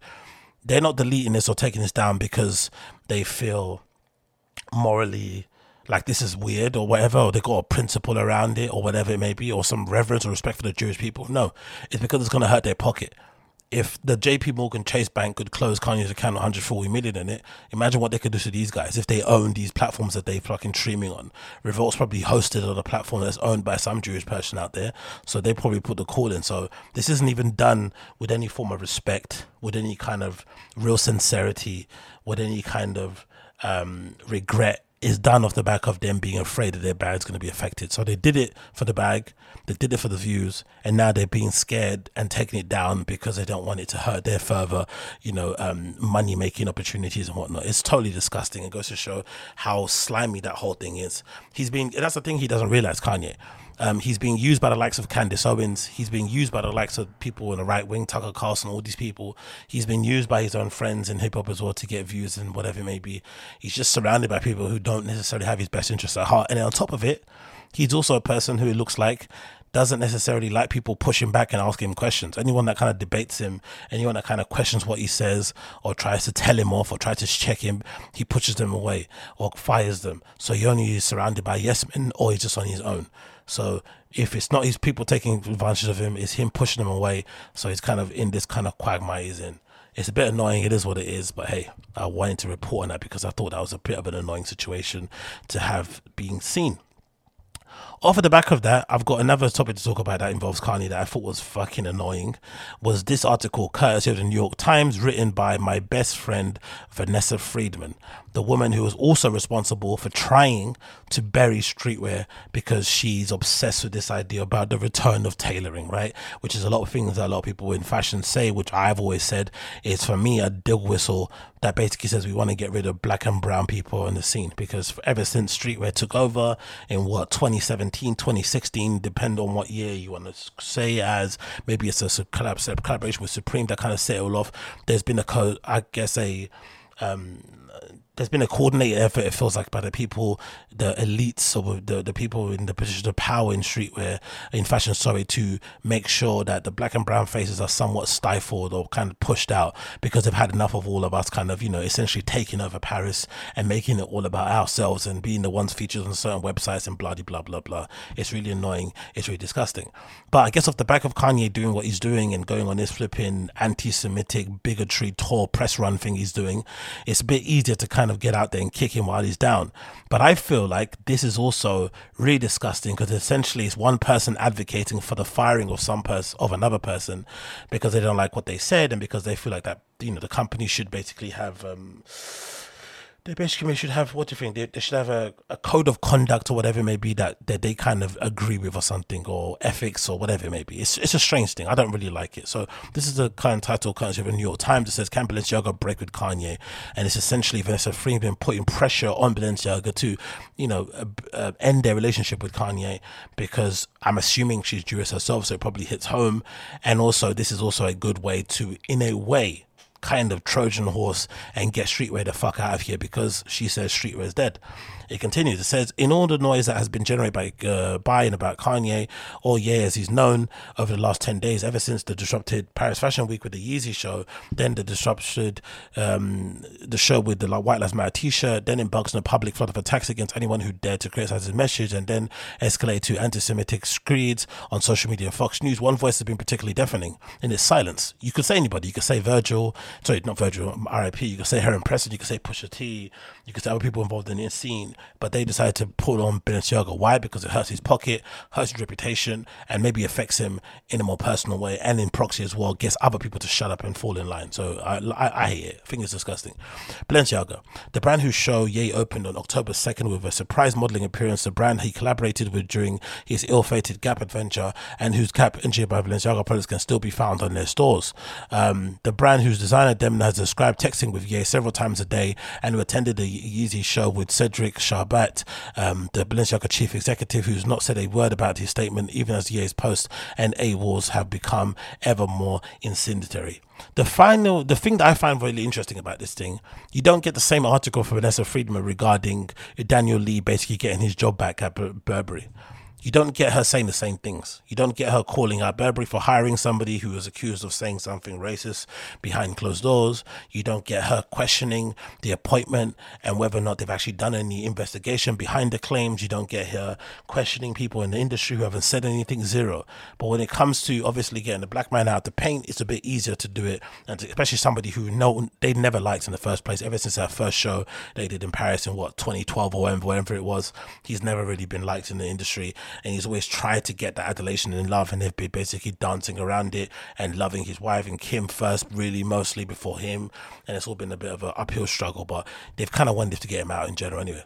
Speaker 1: they're not deleting this or taking this down because they feel morally like this is weird or whatever, or they got a principle around it or whatever it may be, or some reverence or respect for the Jewish people. No, it's because it's going to hurt their pocket. If the JP Morgan Chase Bank could close Kanye's account 140 million in it, imagine what they could do to these guys if they own these platforms that they fucking streaming on. Revolt's probably hosted on a platform that's owned by some Jewish person out there, so they probably put the call in. So this isn't even done with any form of respect, with any kind of real sincerity, with any kind of um, regret is done off the back of them being afraid that their bag's going to be affected. So they did it for the bag, they did it for the views, and now they're being scared and taking it down because they don't want it to hurt their further, you know, um, money making opportunities and whatnot. It's totally disgusting. It goes to show how slimy that whole thing is. He's being, that's the thing he doesn't realize, Kanye. Um, he's being used by the likes of Candace Owens. He's being used by the likes of people in the right wing, Tucker Carlson, all these people. He's been used by his own friends in hip hop as well to get views and whatever it may be. He's just surrounded by people who don't necessarily have his best interests at heart. And on top of it, he's also a person who it looks like doesn't necessarily like people pushing back and asking him questions. Anyone that kind of debates him, anyone that kind of questions what he says or tries to tell him off or tries to check him, he pushes them away or fires them. So he only is surrounded by yes men or he's just on his own. So if it's not his people taking advantage of him, it's him pushing them away. So he's kind of in this kind of quagmire he's in. It's a bit annoying. It is what it is. But hey, I wanted to report on that because I thought that was a bit of an annoying situation to have being seen off of the back of that, I've got another topic to talk about that involves Kanye that I thought was fucking annoying. Was this article courtesy of the New York Times, written by my best friend Vanessa Friedman, the woman who was also responsible for trying to bury streetwear because she's obsessed with this idea about the return of tailoring, right? Which is a lot of things that a lot of people in fashion say, which I've always said is for me a dog whistle that basically says we want to get rid of black and brown people in the scene because ever since streetwear took over in what 2017 2016 depend on what year you want to say as maybe it's a collaboration with supreme that kind of set it all off there's been a co i guess a um there's been a coordinated effort. It feels like by the people, the elites or the the people in the position of power in streetwear, in fashion, sorry, to make sure that the black and brown faces are somewhat stifled or kind of pushed out because they've had enough of all of us, kind of you know, essentially taking over Paris and making it all about ourselves and being the ones featured on certain websites and blah blah blah blah. It's really annoying. It's really disgusting. But I guess off the back of Kanye doing what he's doing and going on this flipping anti-Semitic bigotry tour press run thing he's doing, it's a bit easier to kind kind of get out there and kick him while he's down. But I feel like this is also really disgusting because essentially it's one person advocating for the firing of some person of another person because they don't like what they said and because they feel like that you know the company should basically have um they basically should have what do you think? They, they should have a, a code of conduct or whatever it may be that, that they kind of agree with or something or ethics or whatever it may be. It's, it's a strange thing. I don't really like it. So this is the of title currently of the new york times. It says can balenciaga break with kanye? And it's essentially vanessa friedman putting pressure on balenciaga to you know uh, uh, end their relationship with kanye because i'm assuming she's jewish herself so it probably hits home. And also this is also a good way to in a way kind of Trojan horse and get streetwear the fuck out of here because she says streetwear is dead. It continues. It says, in all the noise that has been generated by, uh, and about Kanye, or Ye as he's known, over the last 10 days, ever since the disrupted Paris Fashion Week with the Yeezy show, then the disrupted, um, the show with the White Lives Matter t-shirt, then embarks on a public flood of attacks against anyone who dared to criticize his message, and then escalate to anti-Semitic screeds on social media and Fox News. One voice has been particularly deafening in its silence. You could say anybody. You could say Virgil, sorry, not Virgil, RIP. You could say Heron Preston. You could say Pusha T. You could say other people involved in the scene but they decided to pull on Balenciaga. Why? Because it hurts his pocket, hurts his reputation, and maybe affects him in a more personal way and in proxy as well, gets other people to shut up and fall in line. So I, I, I hate it. I think it's disgusting. Balenciaga, the brand whose show Ye opened on October 2nd with a surprise modeling appearance, the brand he collaborated with during his ill-fated Gap adventure and whose Gap engineered by Balenciaga products can still be found on their stores. Um, the brand whose designer Demna has described texting with Ye several times a day and who attended the Yeezy show with Cedric Charbit, um, the Balenciaga chief executive, who's not said a word about his statement, even as Ye's post and A wars have become ever more incendiary. The final, the thing that I find really interesting about this thing, you don't get the same article from Vanessa Friedman regarding Daniel Lee basically getting his job back at Burberry you don't get her saying the same things. You don't get her calling out Burberry for hiring somebody who was accused of saying something racist behind closed doors. You don't get her questioning the appointment and whether or not they've actually done any investigation behind the claims. You don't get her questioning people in the industry who haven't said anything zero. But when it comes to obviously getting the black man out the paint, it's a bit easier to do it, and especially somebody who know they never liked in the first place. Ever since that first show they did in Paris in what 2012 or whatever it was, he's never really been liked in the industry and he's always tried to get that adulation and love, and they've been basically dancing around it and loving his wife and Kim first, really mostly before him, and it's all been a bit of an uphill struggle, but they've kind of wanted to get him out in general anyway.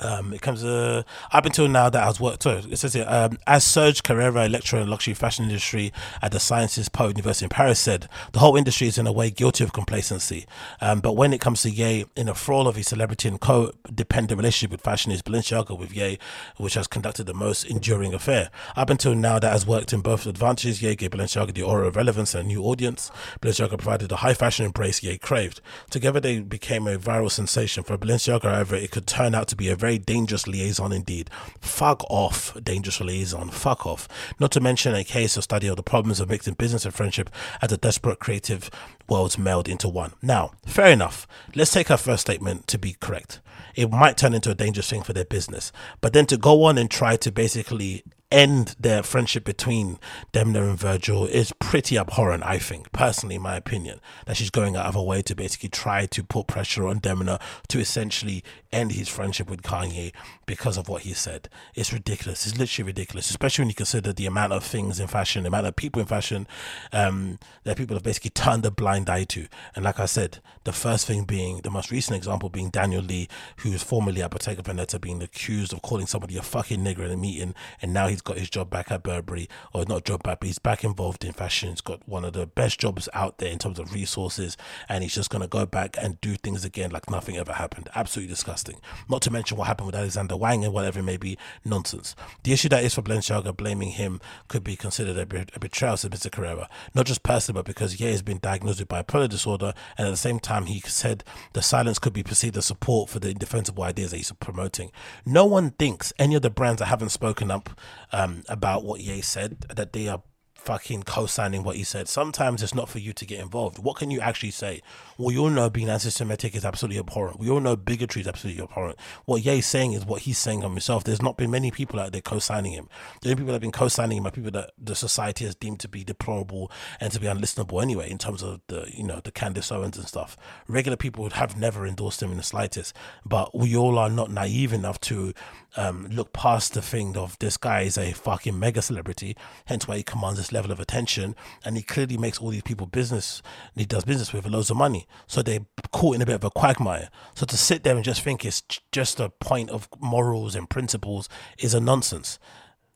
Speaker 1: Um, it comes uh, up until now that I was worked. Sorry, it says here um, as Serge Carreira, lecturer in luxury fashion industry at the Sciences Po University in Paris, said the whole industry is in a way guilty of complacency. Um, but when it comes to Ye, in a fraud of his celebrity and co-dependent relationship with fashion is Balenciaga with Ye, which has conducted the most enduring affair. Up until now, that has worked in both advantages. Ye gave Balenciaga the aura of relevance and a new audience. Balenciaga provided the high fashion embrace Ye craved. Together, they became a viral sensation. For Balenciaga, however, it could turn out to be a very dangerous liaison indeed. Fuck off, dangerous liaison. Fuck off. Not to mention a case of study of the problems of mixing business and friendship as a desperate creative worlds meld into one. Now, fair enough. Let's take our first statement to be correct. It might turn into a dangerous thing for their business. But then to go on and try to basically end their friendship between Demna and Virgil is pretty abhorrent, I think, personally, in my opinion. That she's going out of her way to basically try to put pressure on Demna to essentially end his friendship with Kanye because of what he said. It's ridiculous. It's literally ridiculous, especially when you consider the amount of things in fashion, the amount of people in fashion um, that people have basically turned a blind eye to. And like I said, the first thing being, the most recent example being Daniel Lee, who was formerly at Bottega Veneta being accused of calling somebody a fucking nigger in a meeting, and now he's he's got his job back at Burberry, or not job back, but he's back involved in fashion. He's got one of the best jobs out there in terms of resources, and he's just going to go back and do things again like nothing ever happened. Absolutely disgusting. Not to mention what happened with Alexander Wang and whatever it may be, nonsense. The issue that is for Balenciaga blaming him could be considered a, a betrayal, said Mr. Carreira. Not just personally, but because Ye has been diagnosed with bipolar disorder, and at the same time, he said the silence could be perceived as support for the indefensible ideas that he's promoting. No one thinks any of the brands that haven't spoken up um, about what Ye said that they are fucking co-signing what he said. Sometimes it's not for you to get involved. What can you actually say? We all know being anti-Semitic is absolutely abhorrent. We all know bigotry is absolutely abhorrent. What Ye's saying is what he's saying on himself. There's not been many people out there co-signing him. The only people that have been co-signing him are people that the society has deemed to be deplorable and to be unlistenable anyway, in terms of the you know the Candace Owens and stuff. Regular people would have never endorsed him in the slightest. But we all are not naive enough to um, look past the thing of this guy is a fucking mega celebrity, hence why he commands this level of attention, and he clearly makes all these people business he does business with loads of money. So they're caught in a bit of a quagmire. So to sit there and just think it's just a point of morals and principles is a nonsense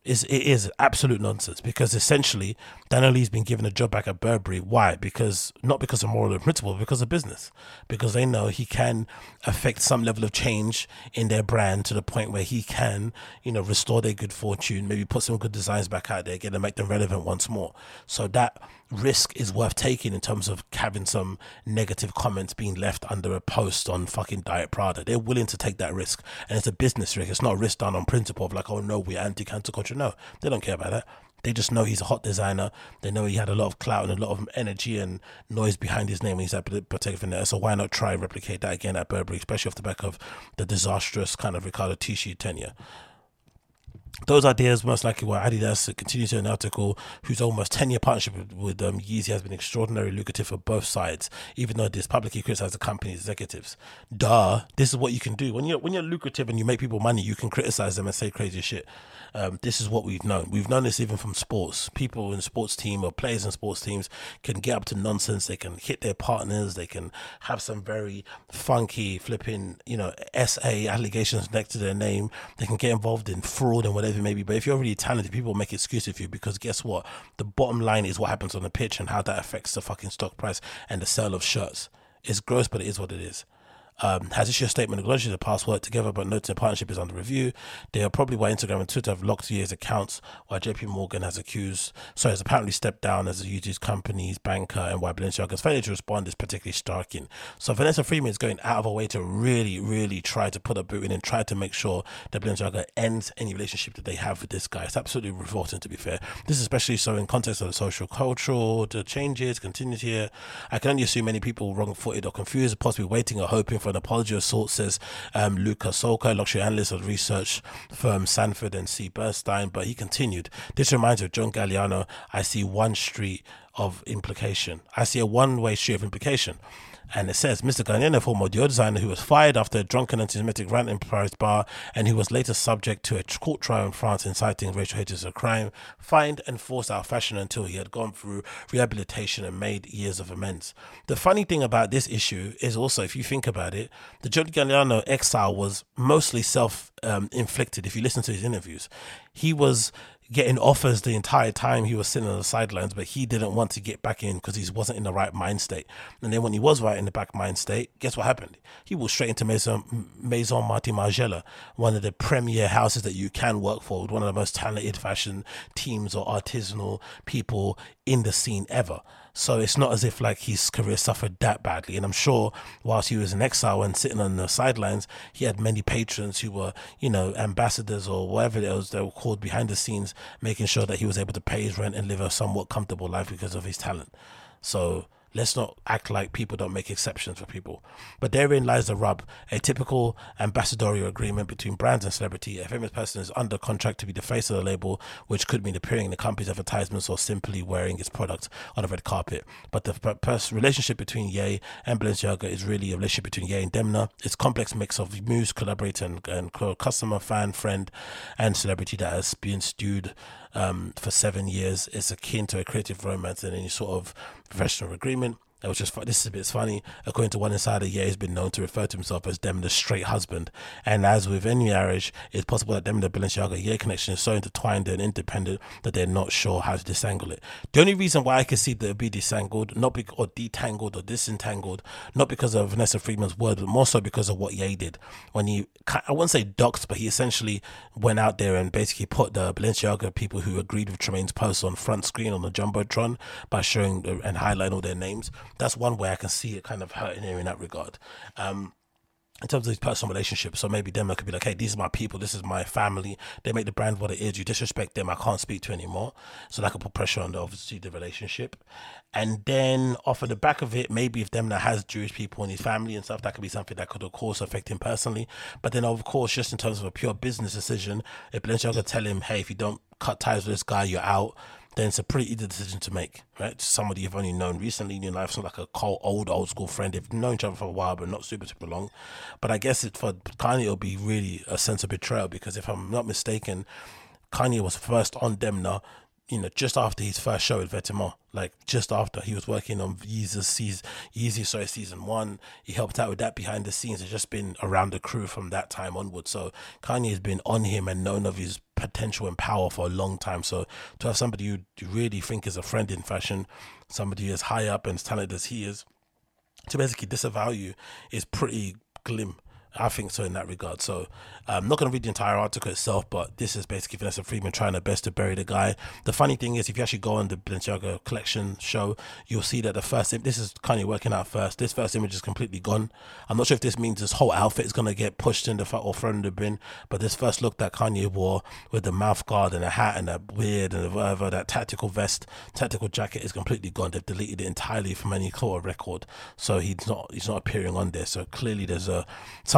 Speaker 1: is it is absolute nonsense because essentially Daniel Lee's been given a job back at Burberry. Why? Because not because of moral and principle, because of business. Because they know he can affect some level of change in their brand to the point where he can, you know, restore their good fortune, maybe put some good designs back out there, get them make them relevant once more. So that risk is worth taking in terms of having some negative comments being left under a post on fucking Diet Prada. They're willing to take that risk. And it's a business risk. It's not a risk done on principle of like, oh no, we're anti cancel culture. No, they don't care about that. They just know he's a hot designer. They know he had a lot of clout and a lot of energy and noise behind his name when he's at Bottega Veneta. So why not try and replicate that again at Burberry, especially off the back of the disastrous kind of Riccardo Tisci tenure? Those ideas most likely were Adidas continues to an article whose almost 10 year partnership with, um, Yeezy has been extraordinarily lucrative for both sides, even though this publicly criticized the company's executives. Duh, this is what you can do. When you're, when you're lucrative and you make people money, you can criticize them and say crazy shit. Um, this is what we've known. We've known this even from sports. People in sports team or players in sports teams can get up to nonsense. They can hit their partners. They can have some very funky flipping, you know, SA allegations next to their name. They can get involved in fraud and whatever it may be. But if you're really talented, people make excuses for you because guess what? The bottom line is what happens on the pitch and how that affects the fucking stock price and the sale of shirts. It's gross, but it is what it is um, has issued a statement acknowledging the past work together, but noting the partnership is under review. They are probably why Instagram and Twitter have locked Ye's accounts, while JP Morgan has accused, sorry, has apparently stepped down as a Yeezy's company's banker, and why Balenciaga's failure to respond is particularly striking. So Vanessa Friedman is going out of her way to really, really try to put a boot in and try to make sure that Balenciaga ends any relationship that they have with this guy. It's absolutely revolting, to be fair. This is especially so in context of the social cultural the changes, continued here. I can only assume many people wrong-footed or confused, possibly waiting or hoping for an apology of sorts, says um, Luca Solca, luxury analyst of research firm Sanford and C. Bernstein. But he continued, This reminds me of John Galliano. I see one street of implication. I see a one way street of implication. And it says Mr. Galliano, former Dior designer who was fired after a drunken anti-Semitic rant in Paris bar, and who was later subject to a court trial in France inciting racial hatred as a crime, fined and forced out of fashion until he had gone through rehabilitation and made years of amends. The funny thing about this issue is also, if you think about it, the John Galliano exile was mostly self-inflicted. Um, if you listen to his interviews, he was getting offers the entire time he was sitting on the sidelines, but he didn't want to get back in because he wasn't in the right mind state. And then when he was right in the back mind state, guess what happened? He was straight into Maison, Maison Martin Margiela, one of the premier houses that you can work for, with one of the most talented fashion teams or artisanal people in the scene ever. So it's not as if like his career suffered that badly. And I'm sure whilst he was in exile and sitting on the sidelines, he had many patrons who were, you know, ambassadors or whatever it was they were called behind the scenes, making sure that he was able to pay his rent and live a somewhat comfortable life because of his talent. So Let's not act like people don't make exceptions for people. But therein lies the rub. A typical ambassadorial agreement between brands and celebrity. A famous person is under contract to be the face of the label, which could mean appearing in the company's advertisements or simply wearing its product on a red carpet. But the pers- relationship between Ye and Balenciaga is really a relationship between Ye and Demna. It's complex mix of muse, collaborator, and, and customer, fan, friend, and celebrity that has been stewed um, for seven years It's akin to a creative romance and any sort of professional agreement. It was just this is a bit funny. According to one insider, yeah, he's been known to refer to himself as Dem the straight husband. And as with any marriage, it's possible that Dem and the Balenciaga yeah connection is so intertwined and independent that they're not sure how to disentangle it. The only reason why I can see that it'll be disentangled, not be, or detangled or disentangled, not because of Vanessa Friedman's words, but more so because of what Ye did when he I wouldn't say doxed, but he essentially went out there and basically put the Balenciaga people who agreed with Tremaine's post on front screen on the jumbotron by showing uh, and highlighting all their names that's one way I can see it kind of hurting him in that regard. Um, in terms of his personal relationships, so maybe them could be like, hey, these are my people, this is my family. They make the brand what it is. You disrespect them, I can't speak to anymore. So that could put pressure on the obviously the relationship. And then off of the back of it, maybe if Demna has Jewish people in his family and stuff, that could be something that could of course affect him personally. But then of course, just in terms of a pure business decision, if Balenciaga tell him, hey, if you don't cut ties with this guy, you're out then it's a pretty easy decision to make, right? Somebody you've only known recently in your life, not like a cold, old, old school friend. They've known each other for a while, but not super, super long. But I guess it for Kanye, it'll be really a sense of betrayal because if I'm not mistaken, Kanye was first on Demna you know, just after his first show with Vetements, like just after he was working on Yeezus season, Yeezy sorry season one, he helped out with that behind the scenes. It's just been around the crew from that time onward. So Kanye has been on him and known of his potential and power for a long time. So to have somebody you really think is a friend in fashion, somebody as high up and as talented as he is, to basically disavow you is pretty glim. I think so in that regard. So I'm not going to read the entire article itself, but this is basically Vanessa Friedman trying her best to bury the guy. The funny thing is, if you actually go on the Balenciaga collection show, you'll see that the first this is Kanye working out first. This first image is completely gone. I'm not sure if this means this whole outfit is going to get pushed in the or thrown in the bin, but this first look that Kanye wore with the mouth guard and a hat and a beard and whatever that tactical vest, tactical jacket is completely gone. They've deleted it entirely from any sort record, so he's not he's not appearing on there. So clearly there's a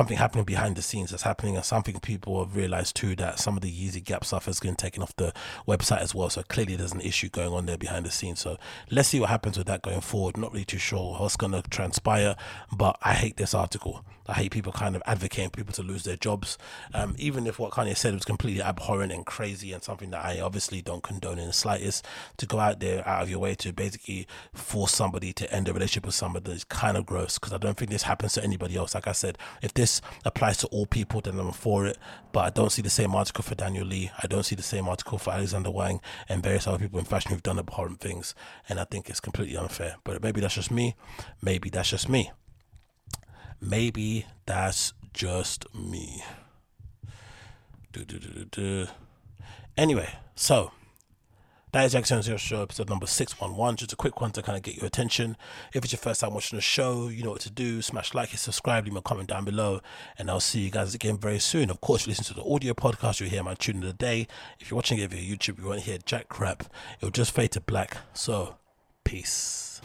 Speaker 1: something happening behind the scenes that's happening and something people have realized too that some of the Yeezy Gap stuff has been taken off the website as well. So clearly there's an issue going on there behind the scenes. So let's see what happens with that going forward. Not really too sure what's going to transpire, but I hate this article. I hate people kind of advocating people to lose their jobs. Um, even if what Kanye said was completely abhorrent and crazy and something that I obviously don't condone in the slightest, to go out there out of your way to basically force somebody to end a relationship with somebody is kind of gross because I don't think this happens to anybody else. Like I said, if this applies to all people, then I'm for it. But I don't see the same article for Daniel Lee. I don't see the same article for Alexander Wang and various other people in fashion who've done abhorrent things. And I think it's completely unfair. But maybe that's just me. Maybe that's just me. Maybe that's just me. Do, Anyway, so that is Jackson Zero Show, episode number 611. Just a quick one to kind of get your attention. If it's your first time watching the show, you know what to do. Smash like and subscribe, leave a comment down below, and I'll see you guys again very soon. Of course, you listen to the audio podcast, you'll hear my tune of the day. If you're watching it via YouTube, you won't hear jack crap. It'll just fade to black. So, peace.